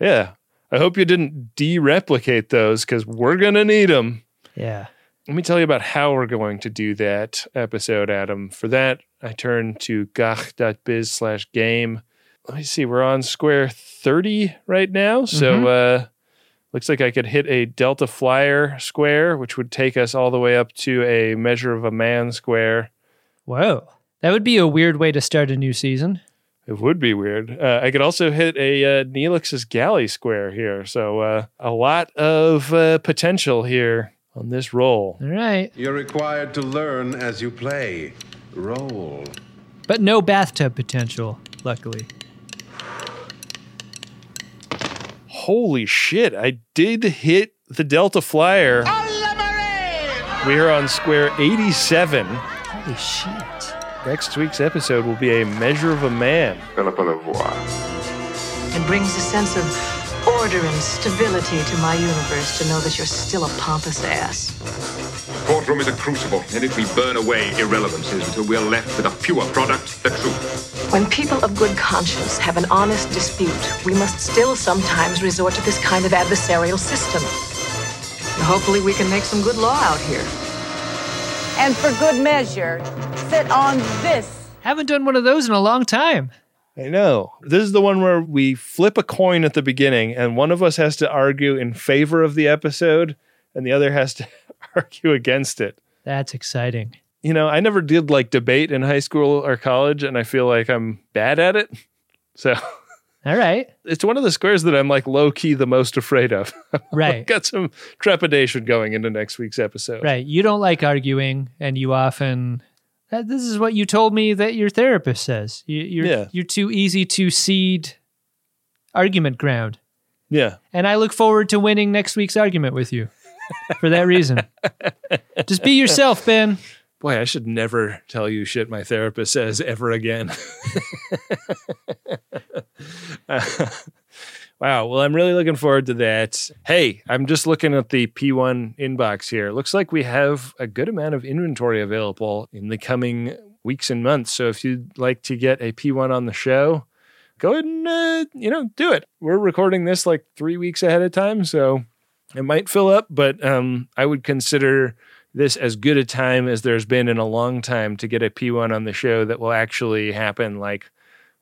Speaker 4: Yeah. I hope you didn't de-replicate those because we're going to need them.
Speaker 5: Yeah.
Speaker 4: Let me tell you about how we're going to do that episode, Adam. For that, I turn to gagh.biz slash game. let me see. We're on square 30 right now. So
Speaker 5: Mhm.
Speaker 4: uh, looks like I could hit a Delta Flyer square, which would take us all the way up to a measure of a man square.
Speaker 5: Whoa. That would be a weird way to start a new season.
Speaker 4: It would be weird. Uh, I could also hit a uh, Neelix's galley square here. So uh, a lot of uh, potential here on this roll.
Speaker 5: All right.
Speaker 12: You're required to learn as you play. Roll.
Speaker 5: But no bathtub potential, luckily.
Speaker 4: Holy shit, I did hit the Delta Flyer. We are on square 87.
Speaker 5: Holy shit.
Speaker 4: Next week's episode will be a measure of a man.
Speaker 12: Phillipa Louvois.
Speaker 10: It brings a sense of order and stability to my universe to know that you're still a pompous ass.
Speaker 1: Courtroom is a crucible and it we burn away irrelevances until we're left with a pure product, the truth.
Speaker 10: When people of good conscience have an honest dispute, we must still sometimes resort to this kind of adversarial system. And hopefully, we can make some good law out here.
Speaker 11: And for good measure, sit on this.
Speaker 5: Haven't done one of those in a long time.
Speaker 4: I know. This is the one where we flip a coin at the beginning, and one of us has to argue in favor of the episode, and the other has to <laughs> argue against it.
Speaker 5: That's exciting.
Speaker 4: You know, I never did like debate in high school or college, and I feel like I'm bad at it. <laughs> So
Speaker 5: All right.
Speaker 4: it's one of the squares that I'm like low key the most afraid of. <laughs>
Speaker 5: Right.
Speaker 4: Got some trepidation going into next week's episode.
Speaker 5: Right. You don't like arguing, and you often. That- This is what you told me that your therapist says. You, you're
Speaker 4: Yeah.
Speaker 5: you're too easy to cede argument ground,
Speaker 4: Yeah.
Speaker 5: and I look forward to winning next week's argument with you. For that reason, <laughs> just be yourself, Ben.
Speaker 4: Boy, I should never tell you shit my therapist says ever again. <laughs> <laughs> wow. Well, I'm really looking forward to that. Hey, I'm just looking at the P1 inbox here. Looks like we have a good amount of inventory available in the coming weeks and months. So if you'd like to get a P1 on the show, go ahead and, uh, you know, do it. We're recording this like three weeks ahead of time. So it might fill up, but um, I would consider this as good a time as there's been in a long time to get a P1 on the show that will actually happen like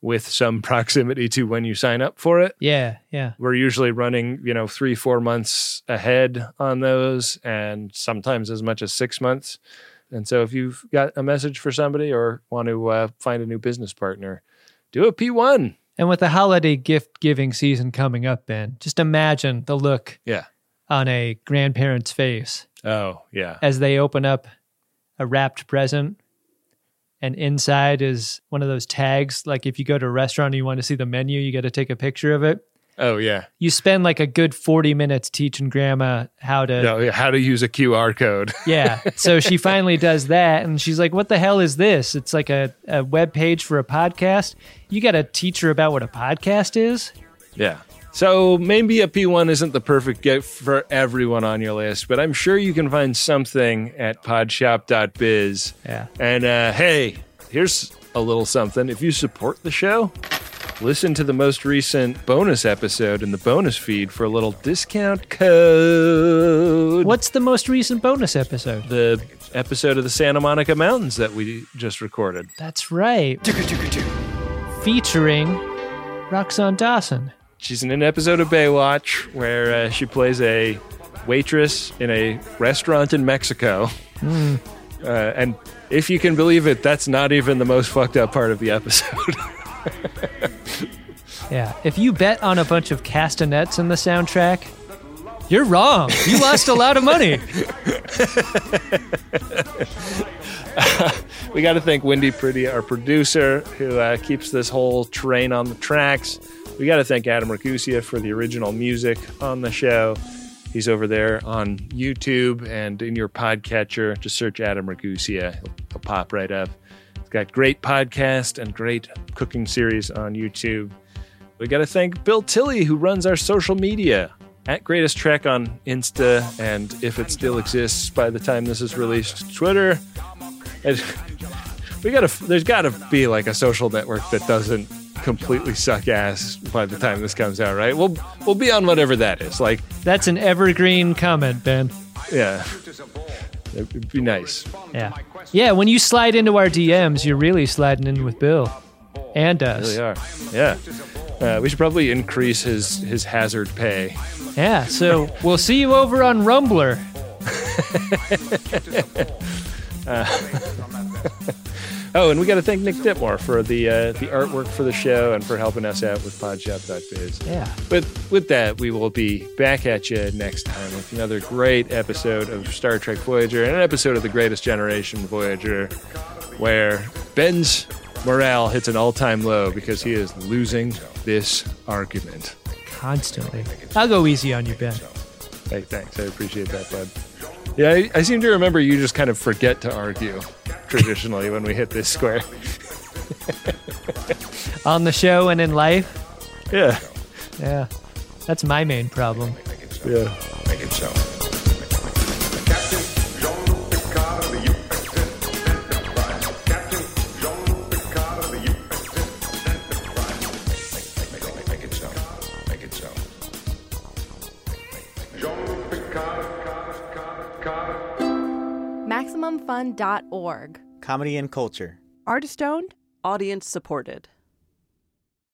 Speaker 4: with some <laughs> proximity to when you sign up for it.
Speaker 5: Yeah, yeah.
Speaker 4: We're usually running, you know, three, four months ahead on those and sometimes as much as six months. And so if you've got a message for somebody or want to uh, find a new business partner, do a P1.
Speaker 5: And with the holiday gift giving season coming up, Ben, just imagine the look
Speaker 4: Yeah.
Speaker 5: on a grandparent's face
Speaker 4: Oh, yeah.
Speaker 5: as they open up a wrapped present. And inside is one of those tags. Like if you go to a restaurant and you want to see the menu, you got to take a picture of it.
Speaker 4: Oh, yeah.
Speaker 5: You spend like a good 40 minutes teaching grandma how to.
Speaker 4: No, how to use a QR code. <laughs>
Speaker 5: Yeah. So she finally does that. And she's like, what the hell is this? It's like a, a web page for a podcast. You got to teach her about what a podcast is.
Speaker 4: Yeah. So maybe a P1 isn't the perfect gift for everyone on your list, but I'm sure you can find something at podshop.biz.
Speaker 5: Yeah.
Speaker 4: And uh, hey, here's a little something. If you support the show, listen to the most recent bonus episode in the bonus feed for a little discount code.
Speaker 5: What's the most recent bonus episode?
Speaker 4: The episode of the Santa Monica Mountains that we just recorded.
Speaker 5: That's right. Featuring Roxann Dawson.
Speaker 4: She's in an episode of Baywatch where uh, she plays a waitress in a restaurant in Mexico.
Speaker 5: Mm.
Speaker 4: Uh, and if you can believe it, that's not even the most fucked up part of the episode. <laughs>
Speaker 5: Yeah. If you bet on a bunch of castanets in the soundtrack, you're wrong. You lost a lot of money. <laughs>
Speaker 4: we got to thank Wendy Pretty, our producer, who uh, keeps this whole train on the tracks. We got to thank Adam Ragusea for the original music on the show. He's over there on YouTube and in your podcatcher. Just search Adam Ragusea. He'll, he'll pop right up. He's got great podcast and great cooking series on YouTube. We got to thank Bill Tilley, who runs our social media at Greatest Trek on Insta, and if it still exists by the time this is released, Twitter. And <laughs> we gotta. There's got to be like a social network that doesn't completely suck ass by the time this comes out, right? We'll we'll be on whatever that is. Like,
Speaker 5: That's an evergreen comment, Ben.
Speaker 4: yeah, it'd be nice.
Speaker 5: Yeah. Yeah, when you slide into our DMs, you're really sliding in with Bill. And us.
Speaker 4: Really are. Yeah. Uh, we should probably increase his his hazard pay.
Speaker 5: Yeah, so we'll see you over on Rumbler. <laughs>
Speaker 4: Uh, <laughs> oh, and we got to thank Nick Ditmore for the uh, the artwork for the show and for helping us out with podshop.biz.
Speaker 5: Yeah.
Speaker 4: But with that, we will be back at you next time with another great episode of Star Trek Voyager and an episode of The Greatest Generation Voyager where Ben's morale hits an all time low because he is losing this argument.
Speaker 5: Constantly. I'll go easy on you, Ben.
Speaker 4: Hey, thanks. I appreciate that, bud. Yeah, I, I seem to remember you just kind of forget to argue traditionally when we hit this square. <laughs>
Speaker 5: On the show and in life.
Speaker 4: Yeah.
Speaker 5: Yeah. That's my main problem.
Speaker 4: Yeah.
Speaker 1: Make it so.
Speaker 19: MaximumFun.org.
Speaker 20: Comedy and culture.
Speaker 19: Artist owned, audience supported.